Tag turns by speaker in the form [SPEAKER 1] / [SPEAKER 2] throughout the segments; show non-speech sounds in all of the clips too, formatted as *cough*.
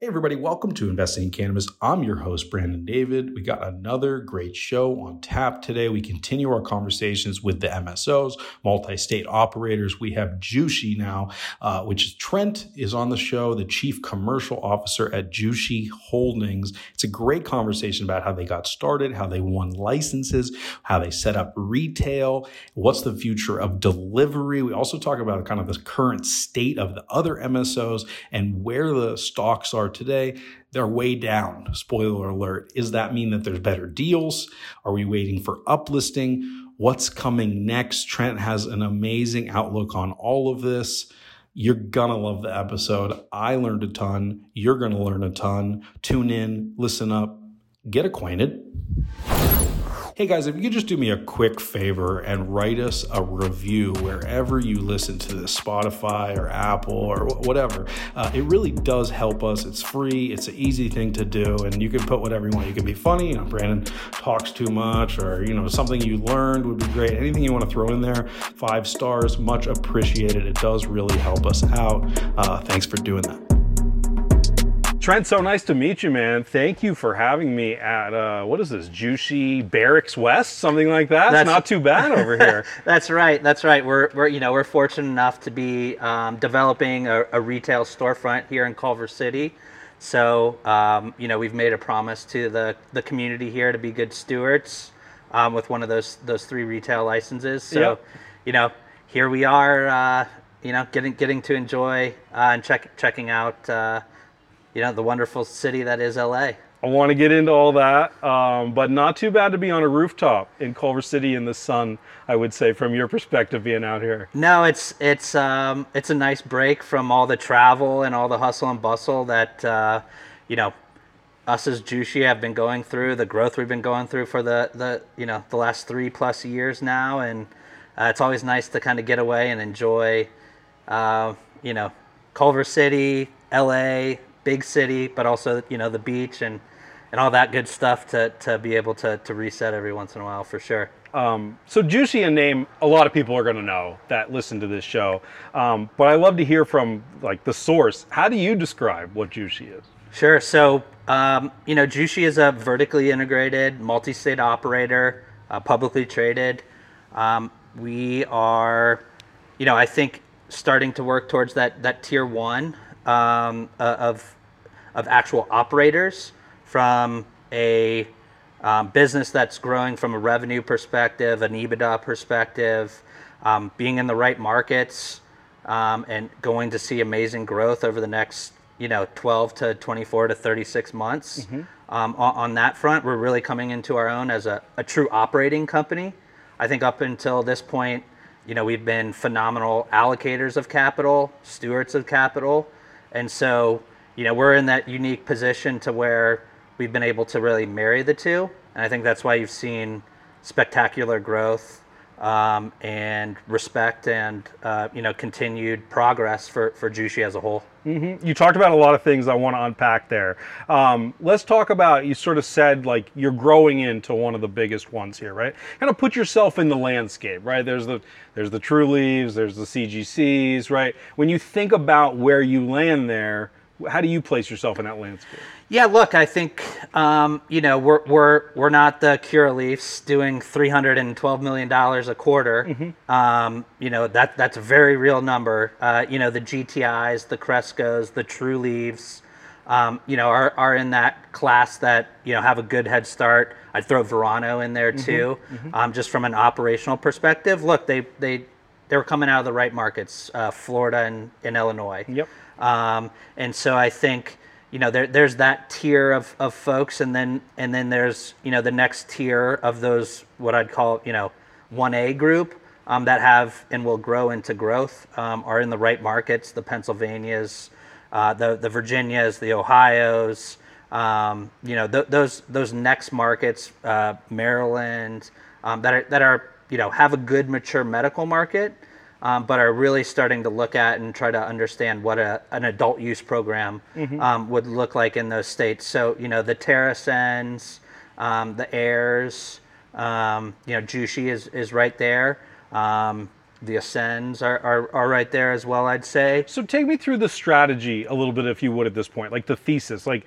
[SPEAKER 1] Hey, everybody, welcome to Investing in Cannabis. I'm your host, Brandon David. We got another great show on tap today. We continue our conversations with the MSOs, multi state operators. We have Jushi now, uh, which is Trent is on the show, the chief commercial officer at Jushi Holdings. It's a great conversation about how they got started, how they won licenses, how they set up retail, what's the future of delivery. We also talk about kind of the current state of the other MSOs and where the stocks are today, they're way down. Spoiler alert. Does that mean that there's better deals? Are we waiting for uplisting? What's coming next? Trent has an amazing outlook on all of this. You're gonna love the episode. I learned a ton. You're gonna learn a ton. Tune in, listen up, get acquainted. Hey guys, if you could just do me a quick favor and write us a review wherever you listen to this, Spotify or Apple or whatever, uh, it really does help us. It's free, it's an easy thing to do, and you can put whatever you want. You can be funny, you know, Brandon talks too much, or you know, something you learned would be great. Anything you want to throw in there, five stars, much appreciated. It does really help us out. Uh, thanks for doing that. Trent, so nice to meet you, man. Thank you for having me at uh, what is this, Jushi Barracks West, something like that. That's not too bad over here. *laughs*
[SPEAKER 2] that's right. That's right. We're, we're you know we're fortunate enough to be um, developing a, a, retail storefront here in Culver City. So um, you know we've made a promise to the the community here to be good stewards um, with one of those those three retail licenses. So yep. you know here we are. Uh, you know getting getting to enjoy uh, and check checking out uh, you know, the wonderful city that is LA.
[SPEAKER 1] I want to get into all that, um, but not too bad to be on a rooftop in Culver City in the sun. I would say, from your perspective, being out here.
[SPEAKER 2] No, it's it's um, it's a nice break from all the travel and all the hustle and bustle that uh, you know us as Jushi have been going through. The growth we've been going through for the the you know the last three plus years now, and uh, it's always nice to kind of get away and enjoy. Uh, you know, Culver City, LA, big city, but also you know the beach and and all that good stuff to to be able to to reset every once in a while for sure.
[SPEAKER 1] Um, so Jushi a name a lot of people are going to know that listen to this show, um, but I love to hear from like the source. How do you describe what Jushi is?
[SPEAKER 2] Sure. So um, you know, Jushi is a vertically integrated, multi-state operator, uh, publicly traded. Um, we are, you know, I think starting to work towards that that tier one um, uh, of of actual operators from a um, business that's growing from a revenue perspective, an EBITDA perspective, um, being in the right markets, um, and going to see amazing growth over the next, you know, 12 to 24 to 36 months. Mm-hmm. Um, on, on, that front, we're really coming into our own as a, a true operating company. I think up until this point, you know, we've been phenomenal allocators of capital, stewards of capital, and so you know, we're in that unique position to where we've been able to really marry the two. And I think that's why you've seen spectacular growth um, and respect and uh, you know continued progress for for Jushi as a whole.
[SPEAKER 1] Mm-hmm. You talked about a lot of things I want to unpack there. Um, let's talk about you sort of said like you're growing into one of the biggest ones here, right? Kind of put yourself in the landscape, right? There's the there's the Trulieves, there's the CGCs, right? When you think about where you land there, how do you place yourself in that landscape?
[SPEAKER 2] Yeah, look, I think um, you know we're we're we're not the Curaleafs doing three hundred and twelve million dollars a quarter. Mm-hmm. Um, you know that that's a very real number. Uh, you know the GTIs, the Crescos, the Trulieve, um, you know are are in that class that you know have a good head start. I'd throw Verano in there mm-hmm. too, mm-hmm. Mm-hmm. just from an operational perspective. Look, they they they were coming out of the right markets, uh, Florida and, and Illinois.
[SPEAKER 1] Yep.
[SPEAKER 2] Um, and so I think you know there, there's that tier of, of folks, and then and then there's you know the next tier of those what I'd call you know one A group um, that have and will grow into growth um, are in the right markets, the Pennsylvanias, uh, the the Virginias, the Ohio's. Um, you know th- those those next markets, uh, Maryland, um, that are that are you know have a good mature medical market um, but are really starting to look at and try to understand what a, an adult use program mm-hmm. um, would look like in those states. So, you know, the TerrAscends, um, the Ayrs, um, you know, Jushi is, is right there. Um, the Ascends are, are, are right there as well, I'd say.
[SPEAKER 3] So take me through the strategy a little bit, if you would, at this point, like the thesis. Like,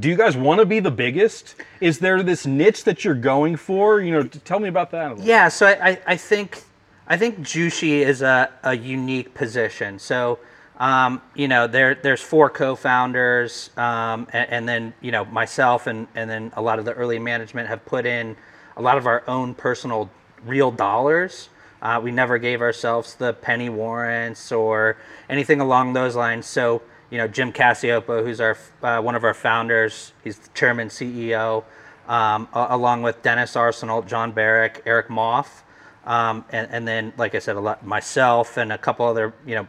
[SPEAKER 3] do you guys want to be the biggest? Is there this niche that you're going for? You know, tell me about that. A little.
[SPEAKER 2] Yeah, so I, I, I think I think Jushi is a, a unique position. So um, you know, there there's four co-founders, um, and, and then you know myself and and then a lot of the early management have put in a lot of our own personal real dollars. Uh, we never gave ourselves the penny warrants or anything along those lines. So you know, Jim Cacioppo, who's our uh, one of our founders, he's the chairman CEO, um, along with Dennis Arsenal, Jon Barack, Erich Mauff, um, and, and then, like I said, a lot myself and a couple other you know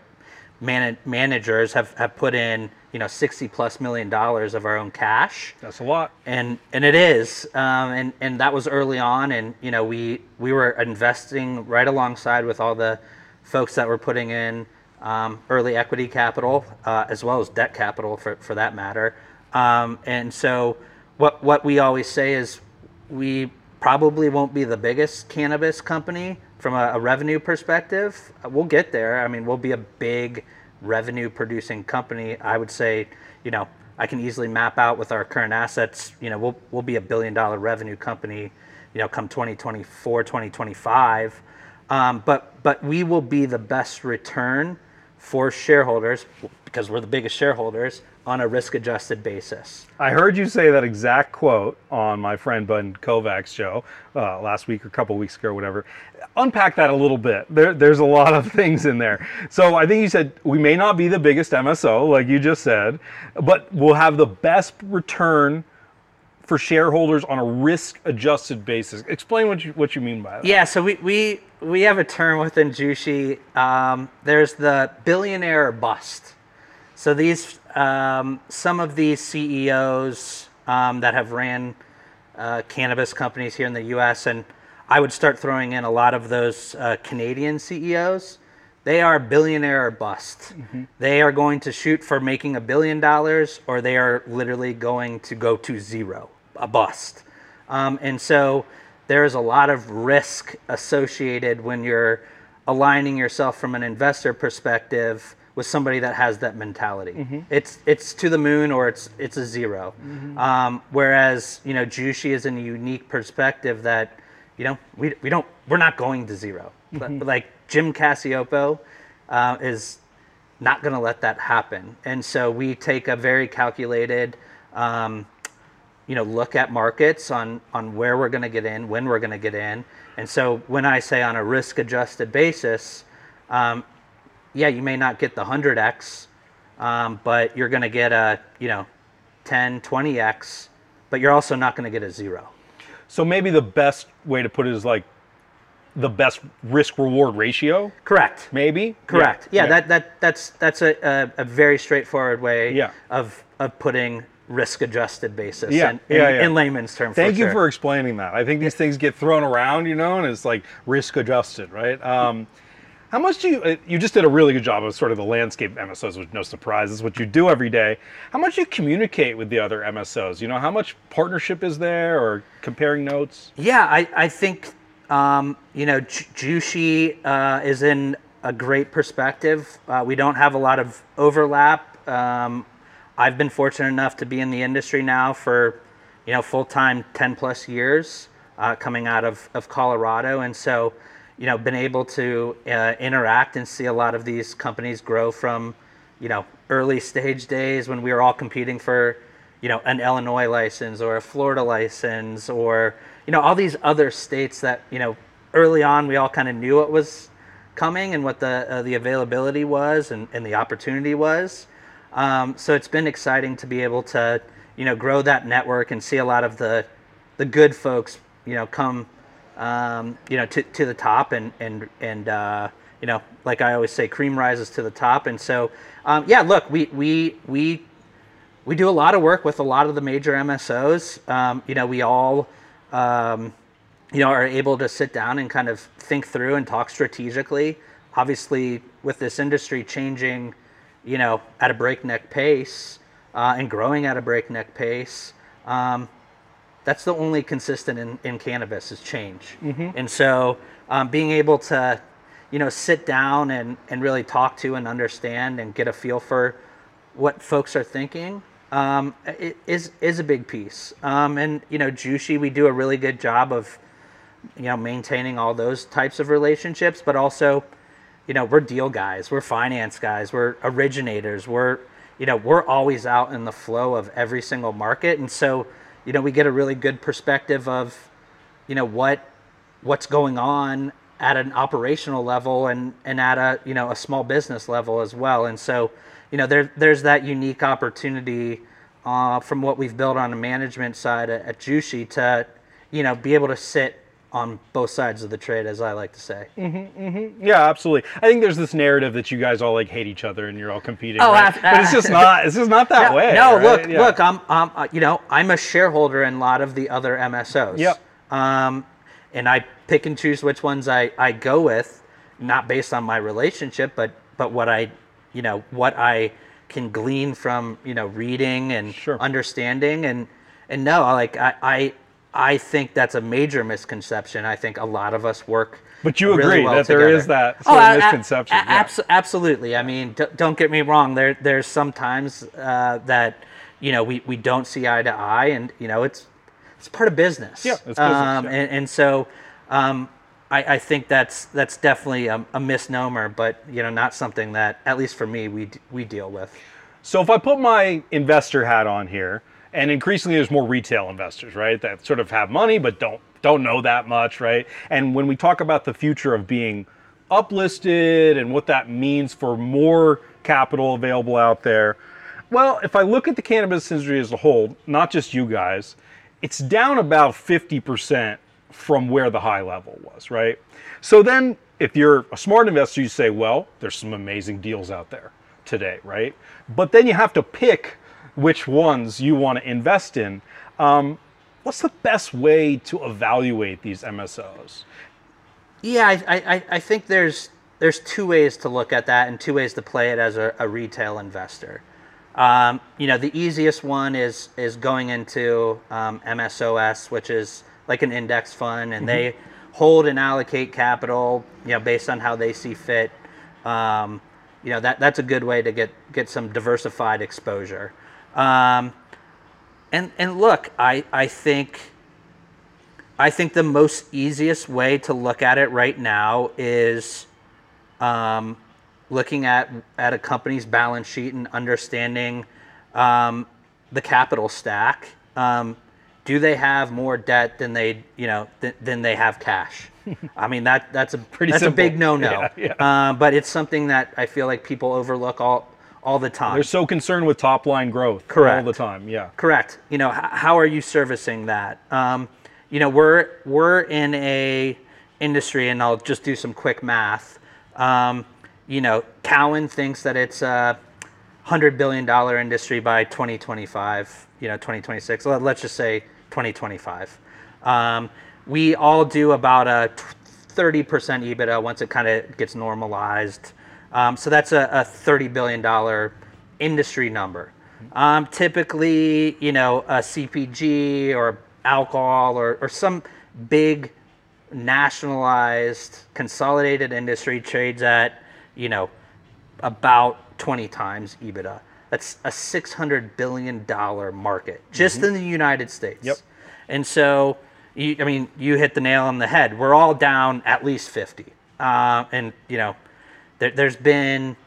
[SPEAKER 2] man- managers have, have put in you know 60 plus million dollars of our own cash.
[SPEAKER 3] That's a lot.
[SPEAKER 2] and and it is um, and and that was early on. And you know we we were investing right alongside with all the folks that were putting in um, early equity capital uh, as well as debt capital for, for that matter. Um, and so what what we always say is we probably won't be the biggest cannabis company from a, a revenue perspective. We'll get there. I mean we'll be a big revenue producing company. I would say you know i can easily map out with our current assets you know we'll, we'll be a billion dollar revenue company you know come 2024 2025 um, but but we will be the best return for shareholders because we're the biggest shareholders on a risk adjusted basis
[SPEAKER 3] I heard you say that exact quote on my friend Ben Kovac's show uh, last week or a couple weeks ago, or whatever. Unpack that a little bit. There, there's a lot of *laughs* things in there. So I think you said we may not be the biggest MSO, like you just said, but we'll have the best return for shareholders on a risk-adjusted basis. Explain what you what you mean by that.
[SPEAKER 2] Yeah, so we, we, we have a term within Jushi. Um, there's the billionaire bust. So these, um, some of these CEOs um, that have ran uh, cannabis companies here in the U.S. and I would start throwing in a lot of those uh, Canadian CEOs. They are billionaire or bust. They are going to shoot for making a billion dollars, or they are literally going to go to zero, a bust. Um, and so there is a lot of risk associated when you're aligning yourself from an investor perspective with somebody that has that mentality. It's it's to the moon or it's it's a 0 Um, whereas you know Jushi is in a unique perspective that you know we, we don't we're not going to 0 But, but like Jim Cacioppo uh, is not going to let that happen, and so we take a very calculated. Um, you know look at markets on on where we're going to get in when we're going to get in. And so when i say on a risk adjusted basis um, yeah you may not get the 100x um, but you're going to get a you know 10 20x but you're also not going to get a zero
[SPEAKER 3] So maybe the best way to put it is like the best risk reward ratio.
[SPEAKER 2] correct
[SPEAKER 3] Maybe.
[SPEAKER 2] correct yeah, that that that's that's a, a, a very straightforward way
[SPEAKER 3] Yeah.
[SPEAKER 2] of of putting risk adjusted basis
[SPEAKER 3] Yeah,
[SPEAKER 2] in, in,
[SPEAKER 3] yeah, yeah.
[SPEAKER 2] in layman's terms
[SPEAKER 3] Thank you
[SPEAKER 2] sure.
[SPEAKER 3] for explaining that. I think these things get thrown around, you know, and it's like risk adjusted, right? Um, how much do you? uh, You just did a really good job of sort of the landscape MSOs, with no surprises, what you do every day. How much you communicate with the other MSOs? You know, how much partnership is there, or comparing notes?
[SPEAKER 2] Yeah, I, I think um, you know Ju- Jushi uh, is in a great perspective. Uh, we don't have a lot of overlap. Um, I've been fortunate enough to be in the industry now for you know full time ten plus years, uh, coming out of, of Colorado, and so you know been able to uh, interact and see a lot of these companies grow from you know early stage days when we were all competing for you know an Illinois license or a Florida license or you know all these other states that you know early on we all kind of knew what was coming and what the uh, the availability was and, and the opportunity was. Um, so it's been exciting to be able to you know grow that network and see a lot of the the good folks you know come um, you know to, to the top and and and uh, you know like I always say cream rises to the top and so um, yeah look we we we we do a lot of work with a lot of the major MSOs. Um, you know, we all, um, you know, are able to sit down and kind of think through and talk strategically. Obviously, with this industry changing, you know, at a breakneck pace uh, and growing at a breakneck pace, um, that's the only consistent in, in cannabis is change. And so, um, being able to, you know, sit down and, and really talk to and understand and get a feel for what folks are thinking um, it is is a big piece. Um, and you know, Jushi, we do a really good job of you know maintaining all those types of relationships, but also, you know, we're deal guys, we're finance guys, we're originators, we're you know, we're always out in the flow of every single market, and so you know, we get a really good perspective of you know what what's going on at an operational level and and at a you know a small business level as well, and so you know, there, there's that unique opportunity uh, from what we've built on the management side at, at Jushi to, you know, be able to sit on both sides of the trade, as I like to say.
[SPEAKER 3] Mm-hmm, Yeah, absolutely. I think there's this narrative that you guys all like hate each other and you're all competing.
[SPEAKER 2] Oh,
[SPEAKER 3] right? but it's just not. It's just not that
[SPEAKER 2] no,
[SPEAKER 3] way.
[SPEAKER 2] No,
[SPEAKER 3] right?
[SPEAKER 2] look,
[SPEAKER 3] Yeah.
[SPEAKER 2] look. I'm, I'm, uh, you know, I'm a shareholder in a lot of the other MSOs.
[SPEAKER 3] Yep.
[SPEAKER 2] Um, and I pick and choose which ones I, I go with, not based on my relationship, but but what I you know what I can glean from you know reading and
[SPEAKER 3] Sure.
[SPEAKER 2] understanding and and no like I, I I think that's a major misconception. I think a lot of us work.
[SPEAKER 3] But you
[SPEAKER 2] really
[SPEAKER 3] agree
[SPEAKER 2] well
[SPEAKER 3] that there
[SPEAKER 2] together.
[SPEAKER 3] is that sort of
[SPEAKER 2] a- a-
[SPEAKER 3] misconception, yeah.
[SPEAKER 2] abs- absolutely. I mean, d- don't get me wrong. There there's sometimes uh, that you know we, we don't see eye to eye, and you know it's it's part of business.
[SPEAKER 3] Yeah, it's business,
[SPEAKER 2] Um,
[SPEAKER 3] yeah.
[SPEAKER 2] and, and so um, I, I think that's that's definitely a, a misnomer, but you know not something that at least for me we we deal with.
[SPEAKER 3] So if I put my investor hat on here, and increasingly there's more retail investors, right? That sort of have money but don't don't know that much, right? And when we talk about the future of being uplisted and what that means for more capital available out there, well, if I look at the cannabis industry as a whole, not just you guys, it's down about 50% from where the high level was, right? So then if you're a smart investor, you say, well, there's some amazing deals out there today, right? But then you have to pick which ones you want to invest in. Um, what's the best way to evaluate these MSOs?
[SPEAKER 2] Yeah, I, I, I think there's there's two ways to look at that and two ways to play it as a, a retail investor. Um, you know, the easiest one is is going into um, MSOS, which is like an index fund, and they hold and allocate capital, you know, based on how they see fit. Um, you know, that that's a good way to get get some diversified exposure. Um, and and look, I I think I think the most easiest way to look at it right now is um, looking at at a company's balance sheet and understanding um, the capital stack. Um, do they have more debt than they you know th- than they have cash? *laughs* I mean that that's a
[SPEAKER 3] Pretty
[SPEAKER 2] that's
[SPEAKER 3] simple.
[SPEAKER 2] a big no no.
[SPEAKER 3] Yeah,
[SPEAKER 2] Uh, but it's something that I feel like people overlook all all the time.
[SPEAKER 3] They're so concerned with top line growth
[SPEAKER 2] Correct.
[SPEAKER 3] all the time. Yeah.
[SPEAKER 2] Correct. You know, how are you servicing that? Um, you know, we're we're in a industry, and I'll just do some quick math. Um, you know, Cowen thinks that it's a hundred billion dollar industry by 2025. You know, 2026. Let- Let's just say 2025. Um, we all do about a 30% EBITDA once it kind of gets normalized. Um, so that's a, a 30 billion dollar industry number. Um, typically, you know, a CPG or alcohol or, or some big nationalized consolidated industry trades at, you know, about 20 times EBITDA. That's a $600 billion market just in the United States.
[SPEAKER 3] Yep.
[SPEAKER 2] And so, you, I mean, you hit the nail on the head. We're all down at least 50. Uh, and, you know, there, there's been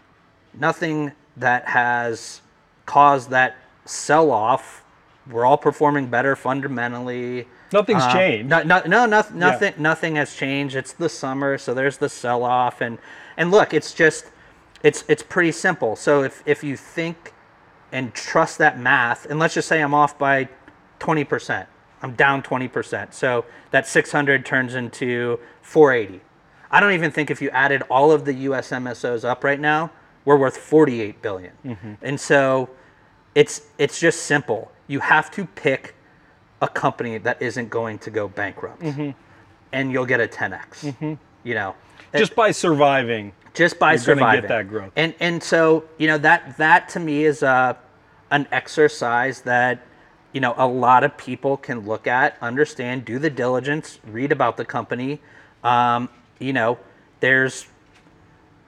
[SPEAKER 2] nothing that has caused that sell off. We're all performing better fundamentally.
[SPEAKER 3] Nothing's
[SPEAKER 2] Uh,
[SPEAKER 3] changed.
[SPEAKER 2] No, no, no, noth- nothing, nothing has changed. It's the summer, so there's the sell-off, and and look, it's just, it's it's pretty simple. So if if you think and trust that math, and let's just say I'm off by twenty percent, I'm down twenty percent. So that six hundred turns into four eighty. I don't even think if you added all of the U.S. MSOs up right now, we're worth forty-eight billion. Mm-hmm. And so it's it's just simple. You have to pick a company that isn't going to go bankrupt, mm-hmm. and you'll get a 10x. Mm-hmm. You know,
[SPEAKER 3] Just by surviving.
[SPEAKER 2] just by
[SPEAKER 3] you're
[SPEAKER 2] surviving.
[SPEAKER 3] get that growth.
[SPEAKER 2] And and so you know that that to me is a an exercise that you know a lot of people can look at, understand, do the diligence, read about the company. Um, you know, there's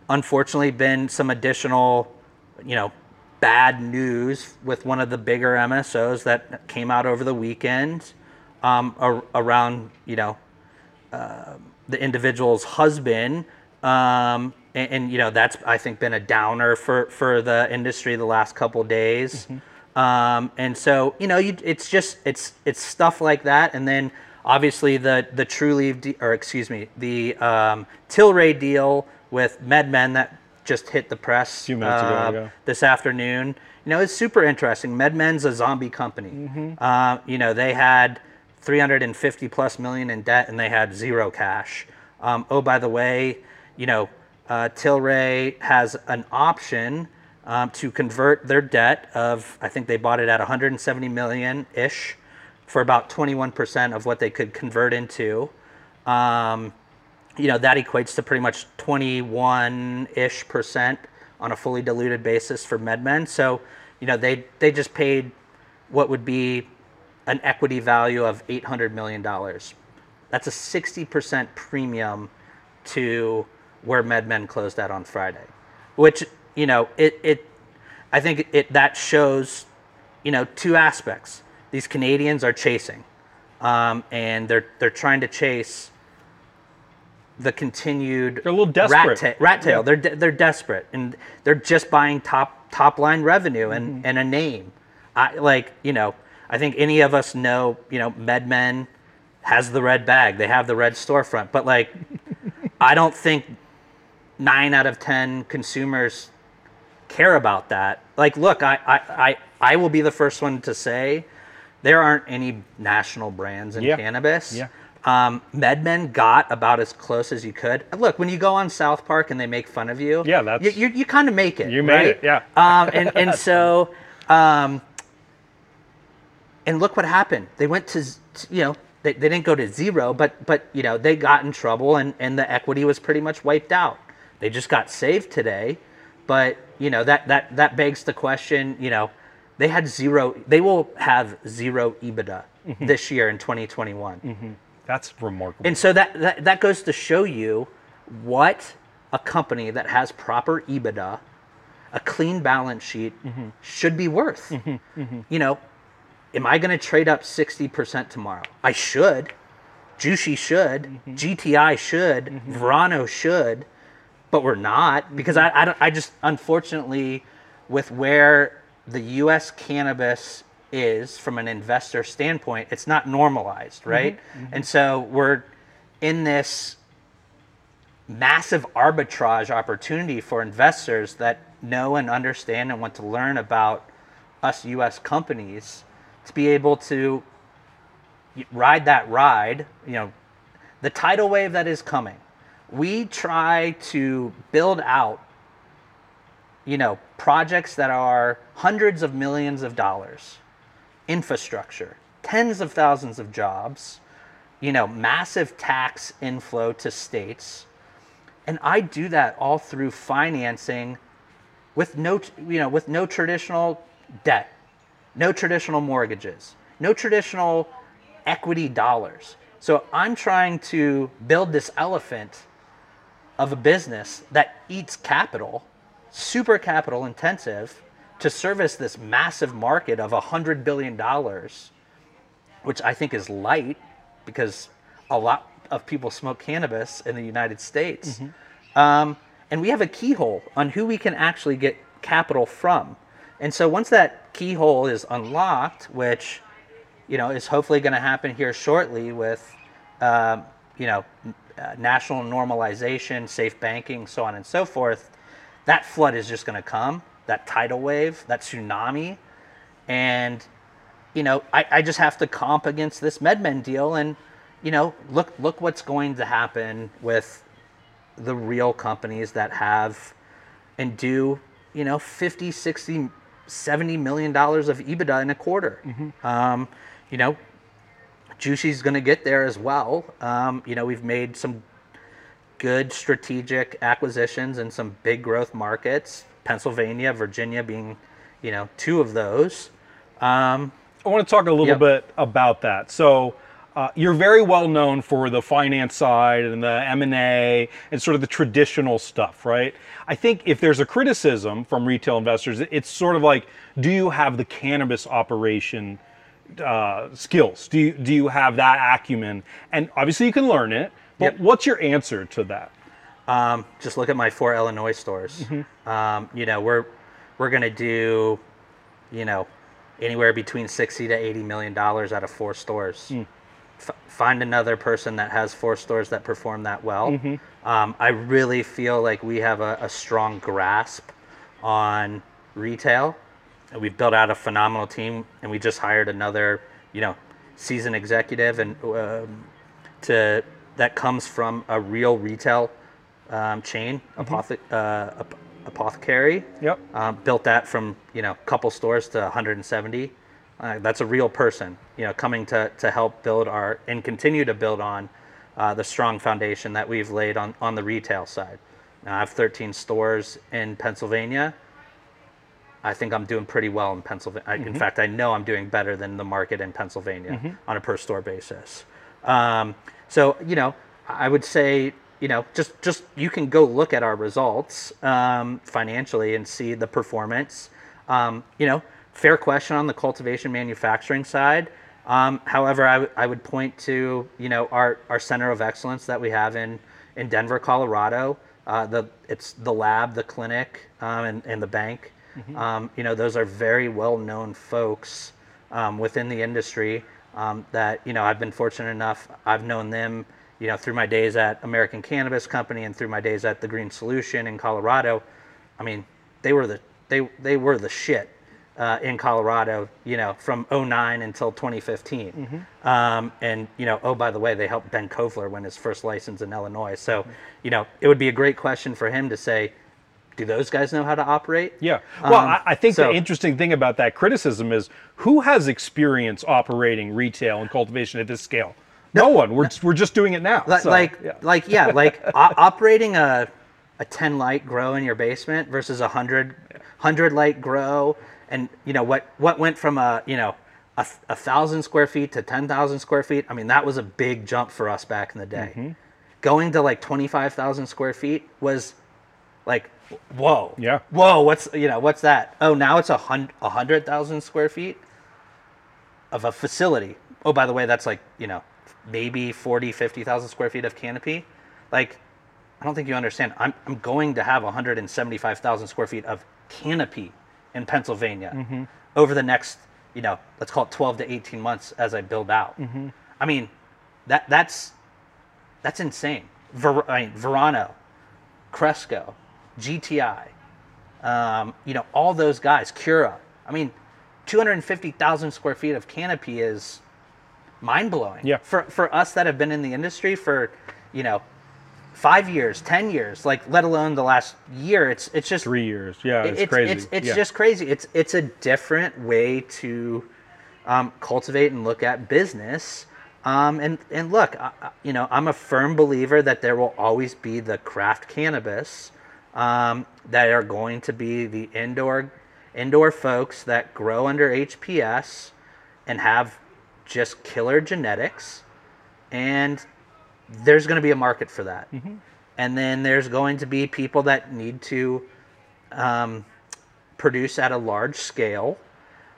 [SPEAKER 2] unfortunately been some additional, you know, bad news with one of the bigger MSOs that came out over the weekend um, ar- around, you know, uh, the individual's husband. Um, and, and, you know, that's, I think, been a downer for, for the industry the last couple days. Um, and so, you know, you, it's just, it's, it's stuff like that. And then obviously the, the Trulieve, or excuse me, the um, Tilray deal with MedMen that just hit the press
[SPEAKER 3] few minutes ago,
[SPEAKER 2] uh, this afternoon. You know, it's super interesting. MedMen's a zombie company.
[SPEAKER 3] Mm-hmm.
[SPEAKER 2] Uh, you know, they had 350 plus million in debt and they had zero cash. Um, oh, by the way, you know, uh, Tilray has an option um, to convert their debt of, I think they bought it at 170 million ish for about 21% of what they could convert into. Um, you know, that equates to pretty much 21 ish percent on a fully diluted basis for MedMen. So, you know, they, they just paid what would be an equity value of $800 million. That's a 60% premium to where MedMen closed at on Friday, which, you know, it, it I think it, that shows, you know, two aspects. These Canadians are chasing, um, and they're, they're trying to chase the continued
[SPEAKER 3] They're a little
[SPEAKER 2] rat,
[SPEAKER 3] desperate.
[SPEAKER 2] ta- rat tail.
[SPEAKER 3] Yeah.
[SPEAKER 2] They're de- they're desperate, and they're just buying top top line revenue and,
[SPEAKER 3] Mm-hmm.
[SPEAKER 2] and a name. I like you know. I think any of us know you know MedMen has the red bag. They have the red storefront, but like *laughs* I don't think nine out of ten consumers care about that. Like, look, I I, I, I will be the first one to say there aren't any national brands in
[SPEAKER 3] Yeah.
[SPEAKER 2] cannabis.
[SPEAKER 3] Yeah.
[SPEAKER 2] Um, MedMen got about as close as you could. Look, when you go on South Park and they make fun of you,
[SPEAKER 3] Yeah, that's-
[SPEAKER 2] you, you, you kind of make it.
[SPEAKER 3] You made
[SPEAKER 2] right?
[SPEAKER 3] it, yeah.
[SPEAKER 2] Um, and and *laughs* so, um, and look what happened. They went to, to- you know, they, they didn't go to zero, but but you know they got in trouble and and the equity was pretty much wiped out. They just got saved today, but you know that that that begs the question. You know, they had zero. They will have zero EBITDA
[SPEAKER 3] Mm-hmm.
[SPEAKER 2] this year in 2021. Mm-hmm.
[SPEAKER 3] That's remarkable.
[SPEAKER 2] And so that, that that goes to show you what a company that has proper EBITDA, a clean balance sheet, mm-hmm. should be worth. Mm-hmm. You know, am I going to trade up 60% tomorrow? I should. Jushi should. GTI should. Verano should. But we're not because I, I, don't, I just, unfortunately, with where the US cannabis is from an investor standpoint, it's not normalized, mm-hmm. right? Mm-hmm. And so we're in this massive arbitrage opportunity for investors that know and understand and want to learn about us US companies to be able to ride that ride, you know, the tidal wave that is coming. We try to build out you know, projects that are hundreds of millions of dollars, infrastructure, tens of thousands of jobs, you know, massive tax inflow to states. And I do that all through financing with no, you know, with no traditional debt, no traditional mortgages, no traditional equity dollars. So I'm trying to build this elephant of a business that eats capital, super capital intensive, to service this massive market of $100 billion, which I think is light because a lot of people smoke cannabis in the United States. Um, and we have a keyhole on who we can actually get capital from. And so once that keyhole is unlocked, which you know is hopefully going to happen here shortly with um, you know uh, national normalization, safe banking, so on and so forth, that flood is just going to come. That tidal wave, that tsunami, and you know I, I just have to comp against this MedMen deal, and you know look look what's going to happen with the real companies that have and do you know 50 60 70 million dollars of ebitda in a quarter. Um, you know jushi's going to get there as well. Um, you know we've made some good strategic acquisitions in some big growth markets pennsylvania virginia being you know two of those um,
[SPEAKER 3] I want to talk a little
[SPEAKER 2] Yep.
[SPEAKER 3] bit about that. So, Uh, you're very well known for the finance side and the M&A and sort of the traditional stuff, right? I think if there's a criticism from retail investors, it's sort of like, do you have the cannabis operation uh, skills? Do you, do you have that acumen? And obviously you can learn it, but
[SPEAKER 2] Yep.
[SPEAKER 3] what's your answer to that?
[SPEAKER 2] Um, just look at my four Illinois stores. Um, you know, we're we're gonna do, you know, anywhere between sixty to eighty million dollars out of four stores. F- find another person that has four stores that perform that well. Um, I really feel like we have a, a strong grasp on retail. And we've built out a phenomenal team, and we just hired another, you know, seasoned executive, and um, to that comes from a real retail um, chain, apothe- uh, ap- apothecary.
[SPEAKER 3] Yep.
[SPEAKER 2] Um, built that from you know couple stores to 170. Uh, that's a real person, you know, coming to to help build our and continue to build on uh, the strong foundation that we've laid on on the retail side. Now, I have 13 stores in Pennsylvania. I think I'm doing pretty well in Pennsylvania. In fact, I know I'm doing better than the market in Pennsylvania on a per store basis. Um, so, you know, I would say, you know, just just you can go look at our results um, financially and see the performance. Um, you know, fair question on the cultivation manufacturing side. Um, however, I, w- I would point to you know our, our center of excellence that we have in in Denver, Colorado. Uh, the it's the lab, the clinic, um, and, and the bank. Um, you know, those are very well known folks um, within the industry um, that you know I've been fortunate enough. I've known them, you know, through my days at American Cannabis Company and through my days at the Green Solution in Colorado. I mean, they were the they they were the shit uh, in Colorado, you know, from 09 until 2015. Um, and, you know, oh, by the way, they helped Ben Kovler win his first license in Illinois. So, you know, it would be a great question for him to say, do those guys know how to operate?
[SPEAKER 3] Yeah. Well,
[SPEAKER 2] Um,
[SPEAKER 3] I, I think
[SPEAKER 2] so-
[SPEAKER 3] the interesting thing about that criticism is who has experience operating retail and cultivation at this scale? No, one. We're, we're just doing it now.
[SPEAKER 2] Li-
[SPEAKER 3] So,
[SPEAKER 2] like,
[SPEAKER 3] yeah.
[SPEAKER 2] like, yeah, like *laughs* o- operating a, a 10 light grow in your basement versus a 100, 100 light grow. And, you know, what, what went from a, you know, a, a thousand square feet to 10,000 square feet. I mean, that was a big jump for us back in the day.
[SPEAKER 3] Mm-hmm.
[SPEAKER 2] Going to like 25,000 square feet was like, whoa.
[SPEAKER 3] Yeah.
[SPEAKER 2] Whoa. What's, you know, what's that? Oh, now it's a hundred a hundred thousand square feet of a facility. Oh, by the way, that's like, you know, maybe 40, 50,000 square feet of canopy. Like, I don't think you understand. I'm, I'm going to have 175,000 square feet of canopy in Pennsylvania mm-hmm. over the next, you know, let's call it 12 to 18 months as I build out. Mm-hmm. I mean, that that's that's insane. Ver, I mean, Verano, Cresco, GTI, um, you know, all those guys, Cura. I mean, 250,000 square feet of canopy is mind blowing.
[SPEAKER 3] Yeah.
[SPEAKER 2] For for us that have been in the industry for, you know, five years, ten years, like let alone the last year, it's it's just
[SPEAKER 3] Three years. Yeah, it's,
[SPEAKER 2] it's
[SPEAKER 3] crazy.
[SPEAKER 2] It's, it's
[SPEAKER 3] Yeah.
[SPEAKER 2] just crazy. It's it's a different way to um, cultivate and look at business. Um, and and look, I- you know, I'm a firm believer that there will always be the craft cannabis um, that are going to be the indoor indoor folks that grow under HPS and have just killer genetics, and there's going to be a market for that. And then there's going to be people that need to um, produce at a large scale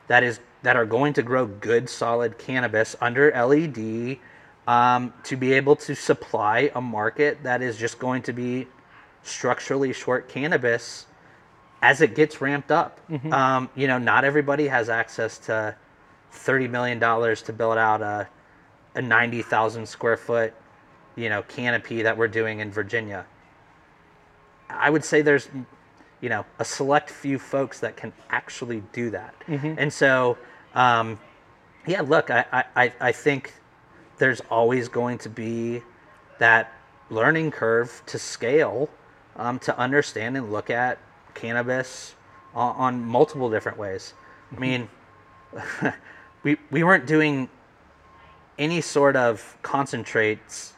[SPEAKER 2] that is that are going to grow good solid cannabis under LED um, to be able to supply a market that is just going to be structurally short cannabis as it gets ramped up. Um, you know, not everybody has access to thirty million dollars to build out a a ninety thousand square foot you know canopy that we're doing in Virginia. I would say there's you know a select few folks that can actually do that and so um, yeah look I- I, I think there's always going to be that learning curve to scale um, to understand and look at cannabis on, on multiple different ways i mean *laughs* we, we weren't doing any sort of concentrates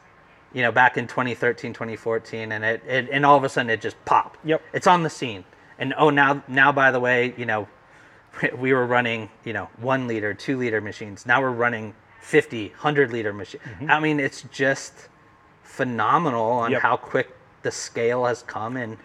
[SPEAKER 2] you know, back in 2013, 2014, and it, it and all of a sudden it just popped.
[SPEAKER 3] Yep.
[SPEAKER 2] It's on the scene, and oh now now by the way, you know, *laughs* we were running you know one liter, two liter machines. Now we're running 50, 100 liter machine. I mean, it's just phenomenal on
[SPEAKER 3] Yep.
[SPEAKER 2] how quick the scale has come and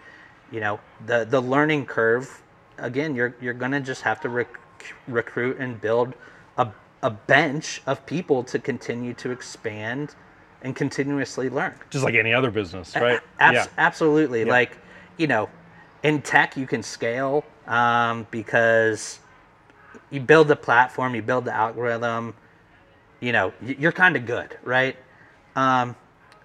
[SPEAKER 2] you know the the learning curve again you're you're going to just have to rec- recruit and build a, a bench of people to continue to expand and continuously learn
[SPEAKER 3] Just like any other business, right?
[SPEAKER 2] Abs-
[SPEAKER 3] yeah.
[SPEAKER 2] Absolutely. Like, you know, in tech, you can scale um, because you build the platform, you build the algorithm, you know, you're kind of good, right? Um,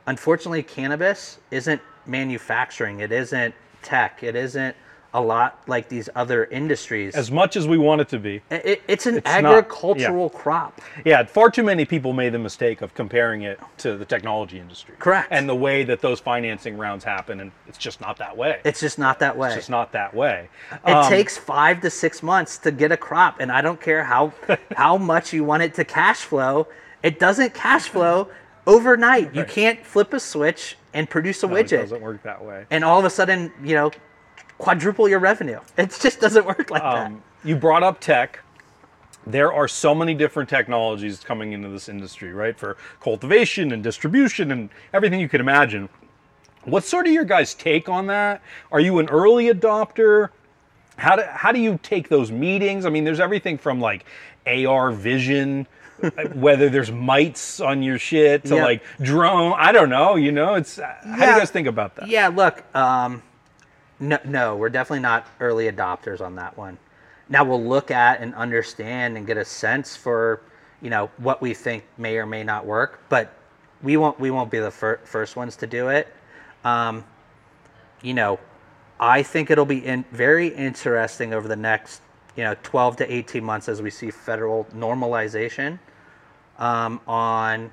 [SPEAKER 2] unfortunately, cannabis isn't manufacturing, it isn't tech, it isn't a lot like these other industries.
[SPEAKER 3] As much as we want it to be.
[SPEAKER 2] It, it's an
[SPEAKER 3] It's not, yeah.
[SPEAKER 2] agricultural crop.
[SPEAKER 3] Yeah, far too many people made the mistake of comparing it to the technology industry.
[SPEAKER 2] Correct.
[SPEAKER 3] And the way that those financing rounds happen, and it's just not that way.
[SPEAKER 2] It's just not that way.
[SPEAKER 3] It's just not that way.
[SPEAKER 2] It
[SPEAKER 3] Um,
[SPEAKER 2] takes five to six months to get a crop, and I don't care how *laughs* how much you want it to cash flow. It doesn't cash flow overnight. You can't flip a switch and produce a
[SPEAKER 3] no, it
[SPEAKER 2] widget,
[SPEAKER 3] doesn't work that way.
[SPEAKER 2] and all of a sudden, you know, quadruple your revenue. It just doesn't work like
[SPEAKER 3] Um, you brought up tech. There are so many different technologies coming into this industry, right? For cultivation and distribution and everything you can imagine. What's sort of your guys' take on that? Are you an early adopter? How do, how do you take those meetings? I mean, there's everything from like AR vision, whether there's mites on your shit, to
[SPEAKER 2] Yeah.
[SPEAKER 3] like drone. I don't know. You know, it's how do you guys think about that?
[SPEAKER 2] that. Yeah, look, um, no, no, we're definitely not early adopters on that one. Now we'll look at and understand and get a sense for, you know, what we think may or may not work, but we won't we won't be the fir- first ones to do it. Um, you know, I think it'll be in, very interesting over the next, you know, 12 to 18 months as we see federal normalization um, on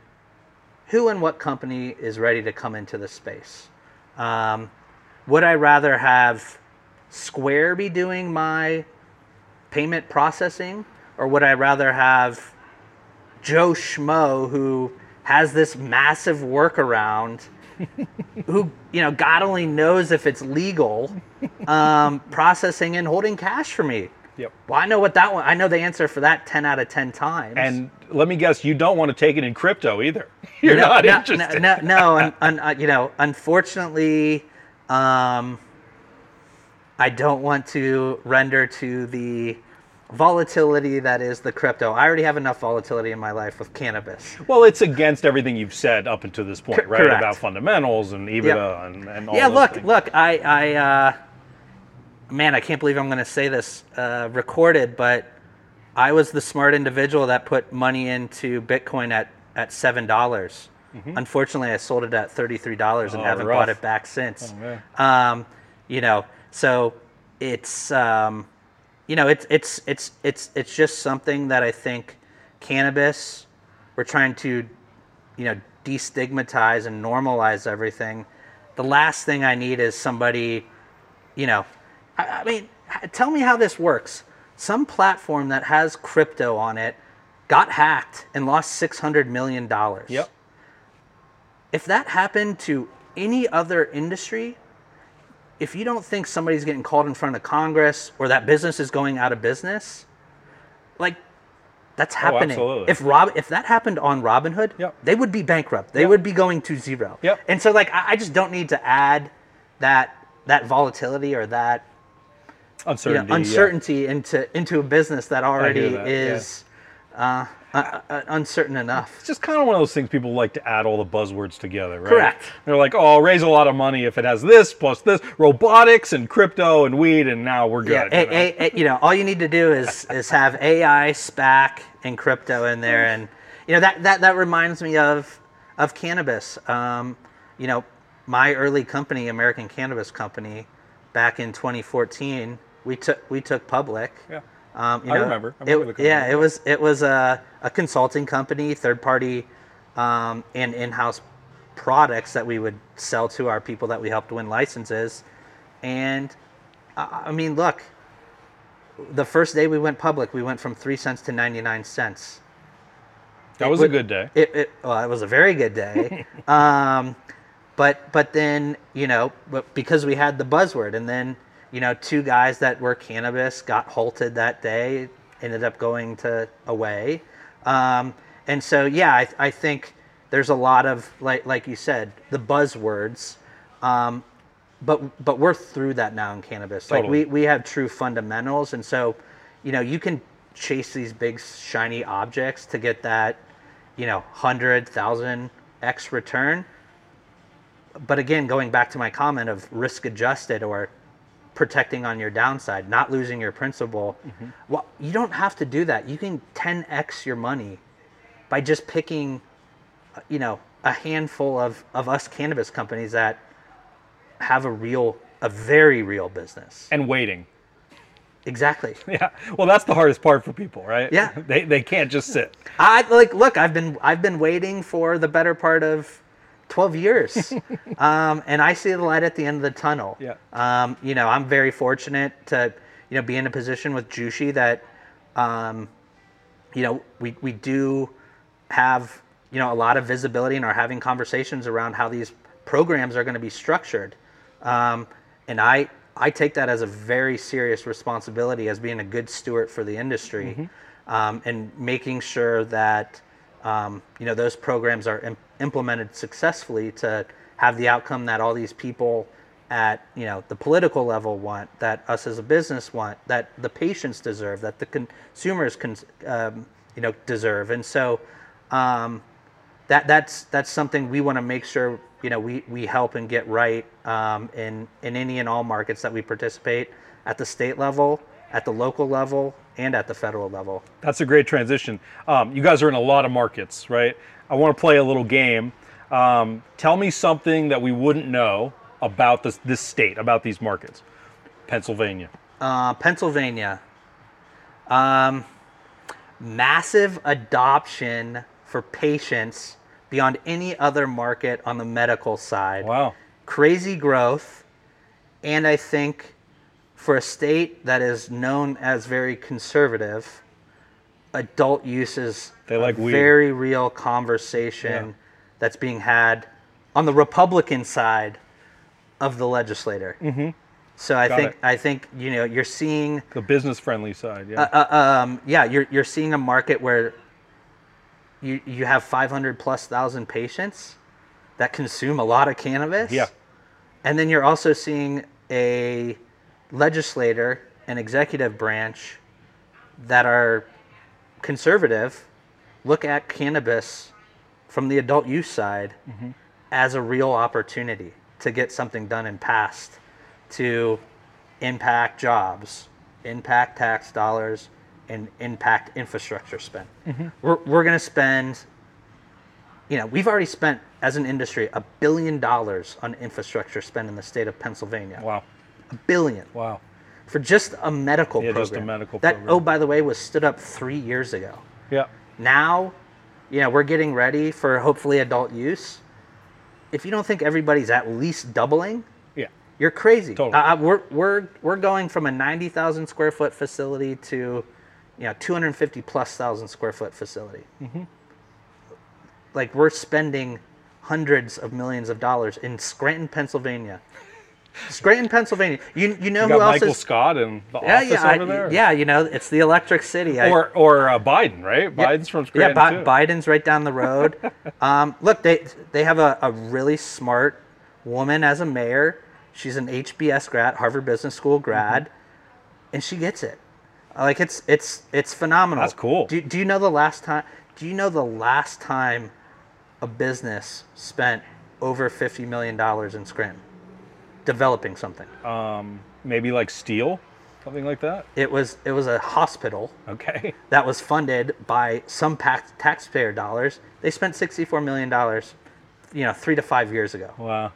[SPEAKER 2] who and what company is ready to come into the space. Um, would I rather have Square be doing my payment processing, or would I rather have Joe Schmo who has this massive workaround? *laughs* who you know god only knows if it's legal um, processing and holding cash for me
[SPEAKER 3] Yep.
[SPEAKER 2] well i know what that one i know the answer for that 10 out of 10 times
[SPEAKER 3] And let me guess, you don't want to take it in crypto either. *laughs* You're
[SPEAKER 2] no,
[SPEAKER 3] not
[SPEAKER 2] no,
[SPEAKER 3] interested.
[SPEAKER 2] No, no, no un, un, uh, you know, unfortunately, um, I don't want to render to the volatility that is the crypto. I already have enough volatility in my life with cannabis.
[SPEAKER 3] Well, it's against everything you've said up until this point,
[SPEAKER 2] Cor-
[SPEAKER 3] right?
[SPEAKER 2] correct.
[SPEAKER 3] About fundamentals and EBITDA and, and all
[SPEAKER 2] yeah, look,
[SPEAKER 3] things.
[SPEAKER 2] look, I, I, uh, man, I can't believe I'm going to say this uh, recorded, but I was the smart individual that put money into Bitcoin at at seven dollars. Unfortunately, I sold it at thirty three dollars and
[SPEAKER 3] Mm-hmm. Oh,
[SPEAKER 2] haven't
[SPEAKER 3] rough.
[SPEAKER 2] bought it back since.
[SPEAKER 3] Oh,
[SPEAKER 2] um, you know, so it's um, you know, it's it's it's it's it's just something that I think cannabis. We're trying to, you know, destigmatize and normalize everything. The last thing I need is somebody, you know, I, I mean, tell me how this works. Some platform that has crypto on it got hacked and lost six hundred million dollars.
[SPEAKER 3] Yep.
[SPEAKER 2] If that happened to any other industry, if you don't think somebody's getting called in front of Congress or that business is going out of business, like that's oh, happening.
[SPEAKER 3] Oh, absolutely.
[SPEAKER 2] If Rob, if that happened on Robinhood,
[SPEAKER 3] Yep.
[SPEAKER 2] they would be bankrupt. They
[SPEAKER 3] Yep.
[SPEAKER 2] would be going to zero.
[SPEAKER 3] Yep.
[SPEAKER 2] And so, like, I, I just don't need to add that that volatility or that you
[SPEAKER 3] Uncertainty. yeah.
[SPEAKER 2] into into a business that already
[SPEAKER 3] that, yeah.
[SPEAKER 2] is uh, uh, uh, uncertain enough.
[SPEAKER 3] It's just kind of one of those things people like to add all the buzzwords together, right?
[SPEAKER 2] Correct.
[SPEAKER 3] They're like, oh, I'll raise a lot of money if it has this plus this, robotics and crypto and weed, and now we're
[SPEAKER 2] Yeah,
[SPEAKER 3] good.
[SPEAKER 2] a,
[SPEAKER 3] you know?
[SPEAKER 2] a, a- you know, all you need to do is is have AI, SPAC, and crypto in there, and you know that that that reminds me of of cannabis. Um, you know, my early company, American Cannabis Company, back in 2014, we took we took public.
[SPEAKER 3] Yeah.
[SPEAKER 2] Um, you
[SPEAKER 3] I
[SPEAKER 2] know,
[SPEAKER 3] remember. I
[SPEAKER 2] it-
[SPEAKER 3] remember the company.
[SPEAKER 2] yeah, it was it was a, a consulting company, third party, um, and in house products that we would sell to our people that we helped win licenses, and I I mean, look, the first day we went public, we went from three cents to ninety nine cents.
[SPEAKER 3] that
[SPEAKER 2] it
[SPEAKER 3] was a good day.
[SPEAKER 2] It, it well, it was a very good day. *laughs* um, but but then you know, but because we had the buzzword, and then you know, two guys that were cannabis got halted that day, ended up going to away, um, And so, yeah, I, I think there's a lot of like like you said, the buzzwords. Um, but but we're through that now in cannabis. Like we we have true fundamentals, and so you know you can chase these big shiny objects to get that you know hundred thousand x return. But again, going back to my comment of risk adjusted or protecting on your downside, not losing your principal. Mm-hmm. Well, you don't have to do that. You can 10x your money by just picking, you know, a handful of, of us cannabis companies that have a real, a very real business.
[SPEAKER 3] And waiting.
[SPEAKER 2] Exactly. *laughs*
[SPEAKER 3] Yeah. Well, that's the hardest part for people, right?
[SPEAKER 2] Yeah. *laughs*
[SPEAKER 3] They, they can't just sit.
[SPEAKER 2] I like look. I've been I've been waiting for the better part of twelve years, *laughs* um, and I see the light at the end of the tunnel.
[SPEAKER 3] Yeah.
[SPEAKER 2] Um, you know, I'm very fortunate to you know be in a position with Jushi that, um, you know, we we do have you know a lot of visibility and are having conversations around how these programs are going to be structured, um, and I. I take that as a very serious responsibility as being a good steward for the industry um, and making sure that um, you know those programs are im- implemented successfully to have the outcome that all these people at you know the political level want, that us as a business want, that the patients deserve, that the consumers can um, you know deserve, and so um, that that's that's something we want to make sure you know we, we help and get right um, in in any and all markets that we participate at the state level, at the local level, and at the federal level.
[SPEAKER 3] That's a great transition. Um, you guys are in a lot of markets, right? I want to play a little game. Um, tell me something that we wouldn't know about this, this state, about these markets. Pennsylvania.
[SPEAKER 2] Uh, Pennsylvania, um, massive adoption for patients beyond any other market on the medical side.
[SPEAKER 3] Wow.
[SPEAKER 2] crazy growth, and I think for a state that is known as very conservative, adult use is
[SPEAKER 3] They like
[SPEAKER 2] a
[SPEAKER 3] weed.
[SPEAKER 2] very real conversation
[SPEAKER 3] Yeah.
[SPEAKER 2] that's being had on the Republican side of the legislator. Mm-hmm. So I
[SPEAKER 3] Got
[SPEAKER 2] think
[SPEAKER 3] it.
[SPEAKER 2] I think you know you're seeing
[SPEAKER 3] The business friendly side, yeah.
[SPEAKER 2] uh, um, yeah, you're you're seeing a market where you you have 500 plus thousand patients that consume a lot of cannabis.
[SPEAKER 3] Yeah.
[SPEAKER 2] And then you're also seeing a legislator and executive branch that are conservative look at cannabis from the adult use side mm-hmm. as a real opportunity to get something done and passed to impact jobs, impact tax dollars, and impact infrastructure spend. Mm-hmm. We're, we're going to spend, you know, we've already spent as an industry a billion dollars on infrastructure spend in the state of Pennsylvania.
[SPEAKER 3] wow.
[SPEAKER 2] A billion
[SPEAKER 3] Wow.
[SPEAKER 2] for just a medical
[SPEAKER 3] Yeah,
[SPEAKER 2] program.
[SPEAKER 3] just a medical
[SPEAKER 2] that,
[SPEAKER 3] program.
[SPEAKER 2] oh, by the way, was stood up three years ago.
[SPEAKER 3] Yeah.
[SPEAKER 2] Now, you know, we're getting ready for hopefully adult use. If you don't think everybody's at least doubling,
[SPEAKER 3] Yeah.
[SPEAKER 2] you're crazy.
[SPEAKER 3] Totally.
[SPEAKER 2] Uh, we're, we're, we're going from a 90,000 square foot facility to, you know, 250 plus thousand square foot facility.
[SPEAKER 3] Mm-hmm.
[SPEAKER 2] Like we're spending hundreds of millions of dollars in Scranton, Pennsylvania. Scranton, Pennsylvania. You, you know
[SPEAKER 3] You
[SPEAKER 2] who else
[SPEAKER 3] Michael
[SPEAKER 2] is?
[SPEAKER 3] Scott and the
[SPEAKER 2] yeah,
[SPEAKER 3] office
[SPEAKER 2] yeah, I-
[SPEAKER 3] over there.
[SPEAKER 2] yeah. You know, it's the Electric City. I-
[SPEAKER 3] Or or uh, Biden, right?
[SPEAKER 2] yeah.
[SPEAKER 3] Biden's from
[SPEAKER 2] Yeah,
[SPEAKER 3] Scranton
[SPEAKER 2] Bi-
[SPEAKER 3] too.
[SPEAKER 2] Biden's right down the road. *laughs* um, look, they they have a, a really smart woman as a mayor. She's an HBS grad, Harvard Business School
[SPEAKER 3] Mm-hmm.
[SPEAKER 2] grad, and she gets it. Like it's it's it's phenomenal.
[SPEAKER 3] That's cool.
[SPEAKER 2] Do, do you know the last time? Do you know the last time a business spent over fifty million dollars in Scranton developing something?
[SPEAKER 3] Maybe like steel, something like that.
[SPEAKER 2] It was it was a hospital
[SPEAKER 3] Okay. *laughs*
[SPEAKER 2] that was funded by some pac- taxpayer dollars. They spent $64 million, you know, three to five years ago.
[SPEAKER 3] Wow.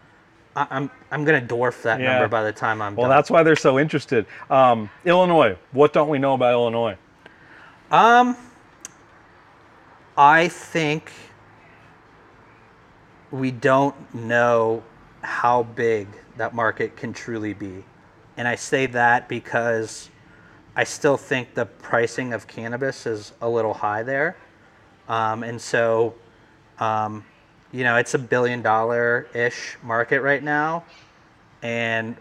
[SPEAKER 2] I, I'm, I'm going to dwarf that
[SPEAKER 3] Yeah.
[SPEAKER 2] number by the time I'm done.
[SPEAKER 3] Well,
[SPEAKER 2] done.
[SPEAKER 3] that's why they're so interested. Um, Illinois. What don't we know about Illinois? Um.
[SPEAKER 2] I think we don't know how big that market can truly be. And I say that because I still think the pricing of cannabis is a little high there. Um, and so, um, you know, it's a billion dollar ish market right now. And,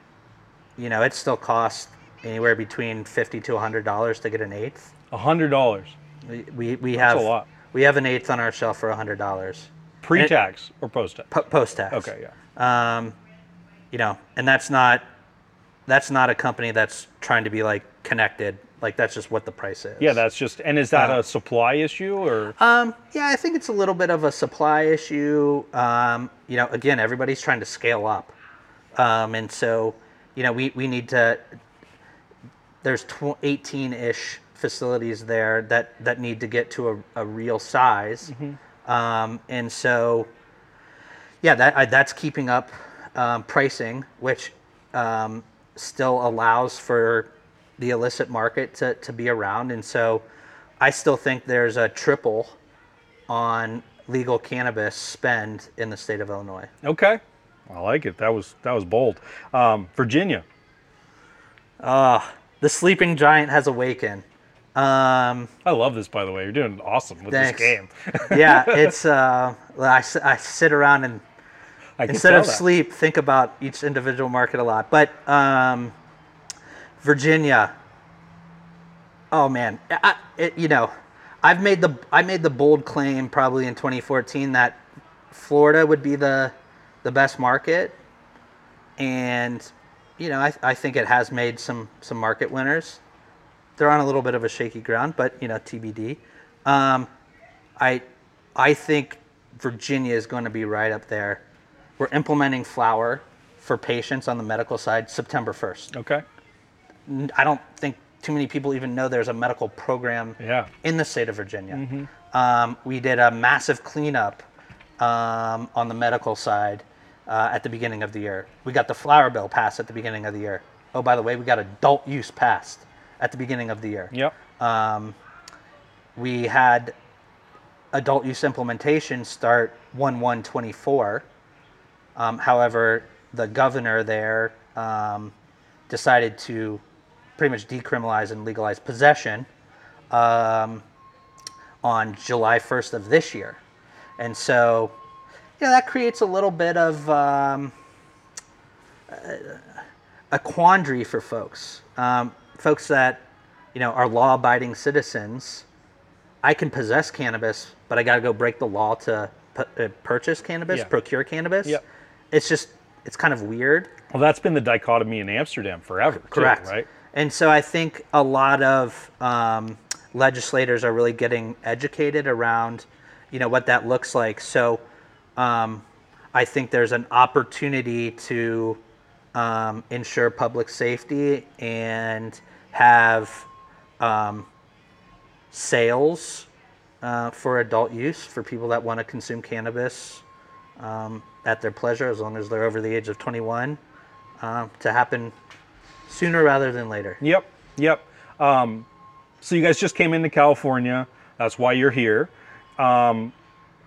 [SPEAKER 2] you know, it still costs anywhere between 50 to $100 to get an eighth.
[SPEAKER 3] A hundred dollars.
[SPEAKER 2] We, we, we
[SPEAKER 3] That's
[SPEAKER 2] have
[SPEAKER 3] a lot.
[SPEAKER 2] We have an eighth on our shelf for hundred dollars
[SPEAKER 3] Pre-tax or post-tax?
[SPEAKER 2] po- post tax.
[SPEAKER 3] Okay, yeah.
[SPEAKER 2] Um, you know, and that's not that's not a company that's trying to be like connected. Like that's just what the price is.
[SPEAKER 3] Yeah, that's just. And is that
[SPEAKER 2] Uh,
[SPEAKER 3] a supply issue or?
[SPEAKER 2] Um, yeah, I think it's a little bit of a supply issue. Um, you know, again, everybody's trying to scale up, um, and so you know we we need to. There's 18-ish facilities there that that need to get to a, a real size, um, and so yeah, that I, that's keeping up um, pricing, which um, still allows for the illicit market to, to be around. And so I still think there's a triple on legal cannabis spend in the state of Illinois.
[SPEAKER 3] Okay, I like it. That was that was bold. Um, Virginia.
[SPEAKER 2] The sleeping giant has awakened. Um,
[SPEAKER 3] I love this, by the way. You're doing awesome with
[SPEAKER 2] Thanks.
[SPEAKER 3] this game. *laughs*
[SPEAKER 2] yeah, it's uh, I, s- I sit around and
[SPEAKER 3] I can
[SPEAKER 2] instead of
[SPEAKER 3] that.
[SPEAKER 2] sleep, think about each individual market a lot. But um, Virginia, oh man, I, it, you know, I've made the I made the bold claim probably in 2014 that Florida would be the the best market, and you know I, I think it has made some some market winners. They're on a little bit of a shaky ground, but you know TBD. Um, I I think Virginia is going to be right up there. We're implementing flower for patients on the medical side September 1st.
[SPEAKER 3] Okay.
[SPEAKER 2] I don't think too many people even know there's a medical program
[SPEAKER 3] Yeah.
[SPEAKER 2] in the state of Virginia. Um, we did a massive cleanup um, on the medical side uh, at the beginning of the year. We got the flower bill passed at the beginning of the year. Oh, by the way, we got adult use passed at the beginning of the year.
[SPEAKER 3] Yep.
[SPEAKER 2] We had adult use implementation start 1 1 24. Um, however, the governor there um, decided to pretty much decriminalize and legalize possession um, on July 1st of this year. And so, yeah, that creates a little bit of um, a quandary for folks. Um, folks that, you know, are law abiding citizens. I can possess cannabis, but I got to go break the law to uh, purchase cannabis,
[SPEAKER 3] Yeah.
[SPEAKER 2] procure cannabis.
[SPEAKER 3] Yep.
[SPEAKER 2] It's just, it's kind of weird.
[SPEAKER 3] Well, that's been the dichotomy in Amsterdam forever. too,
[SPEAKER 2] Correct.
[SPEAKER 3] right.
[SPEAKER 2] And so I think a lot of um, legislators are really getting educated around, you know, what that looks like. So um, I think there's an opportunity to um, ensure public safety and have um, sales uh, for adult use for people that want to consume cannabis um, at their pleasure, as long as they're over the age of 21, uh, to happen sooner rather than later.
[SPEAKER 3] Yep. Yep. Um, so you guys just came into California. That's why you're here. Um,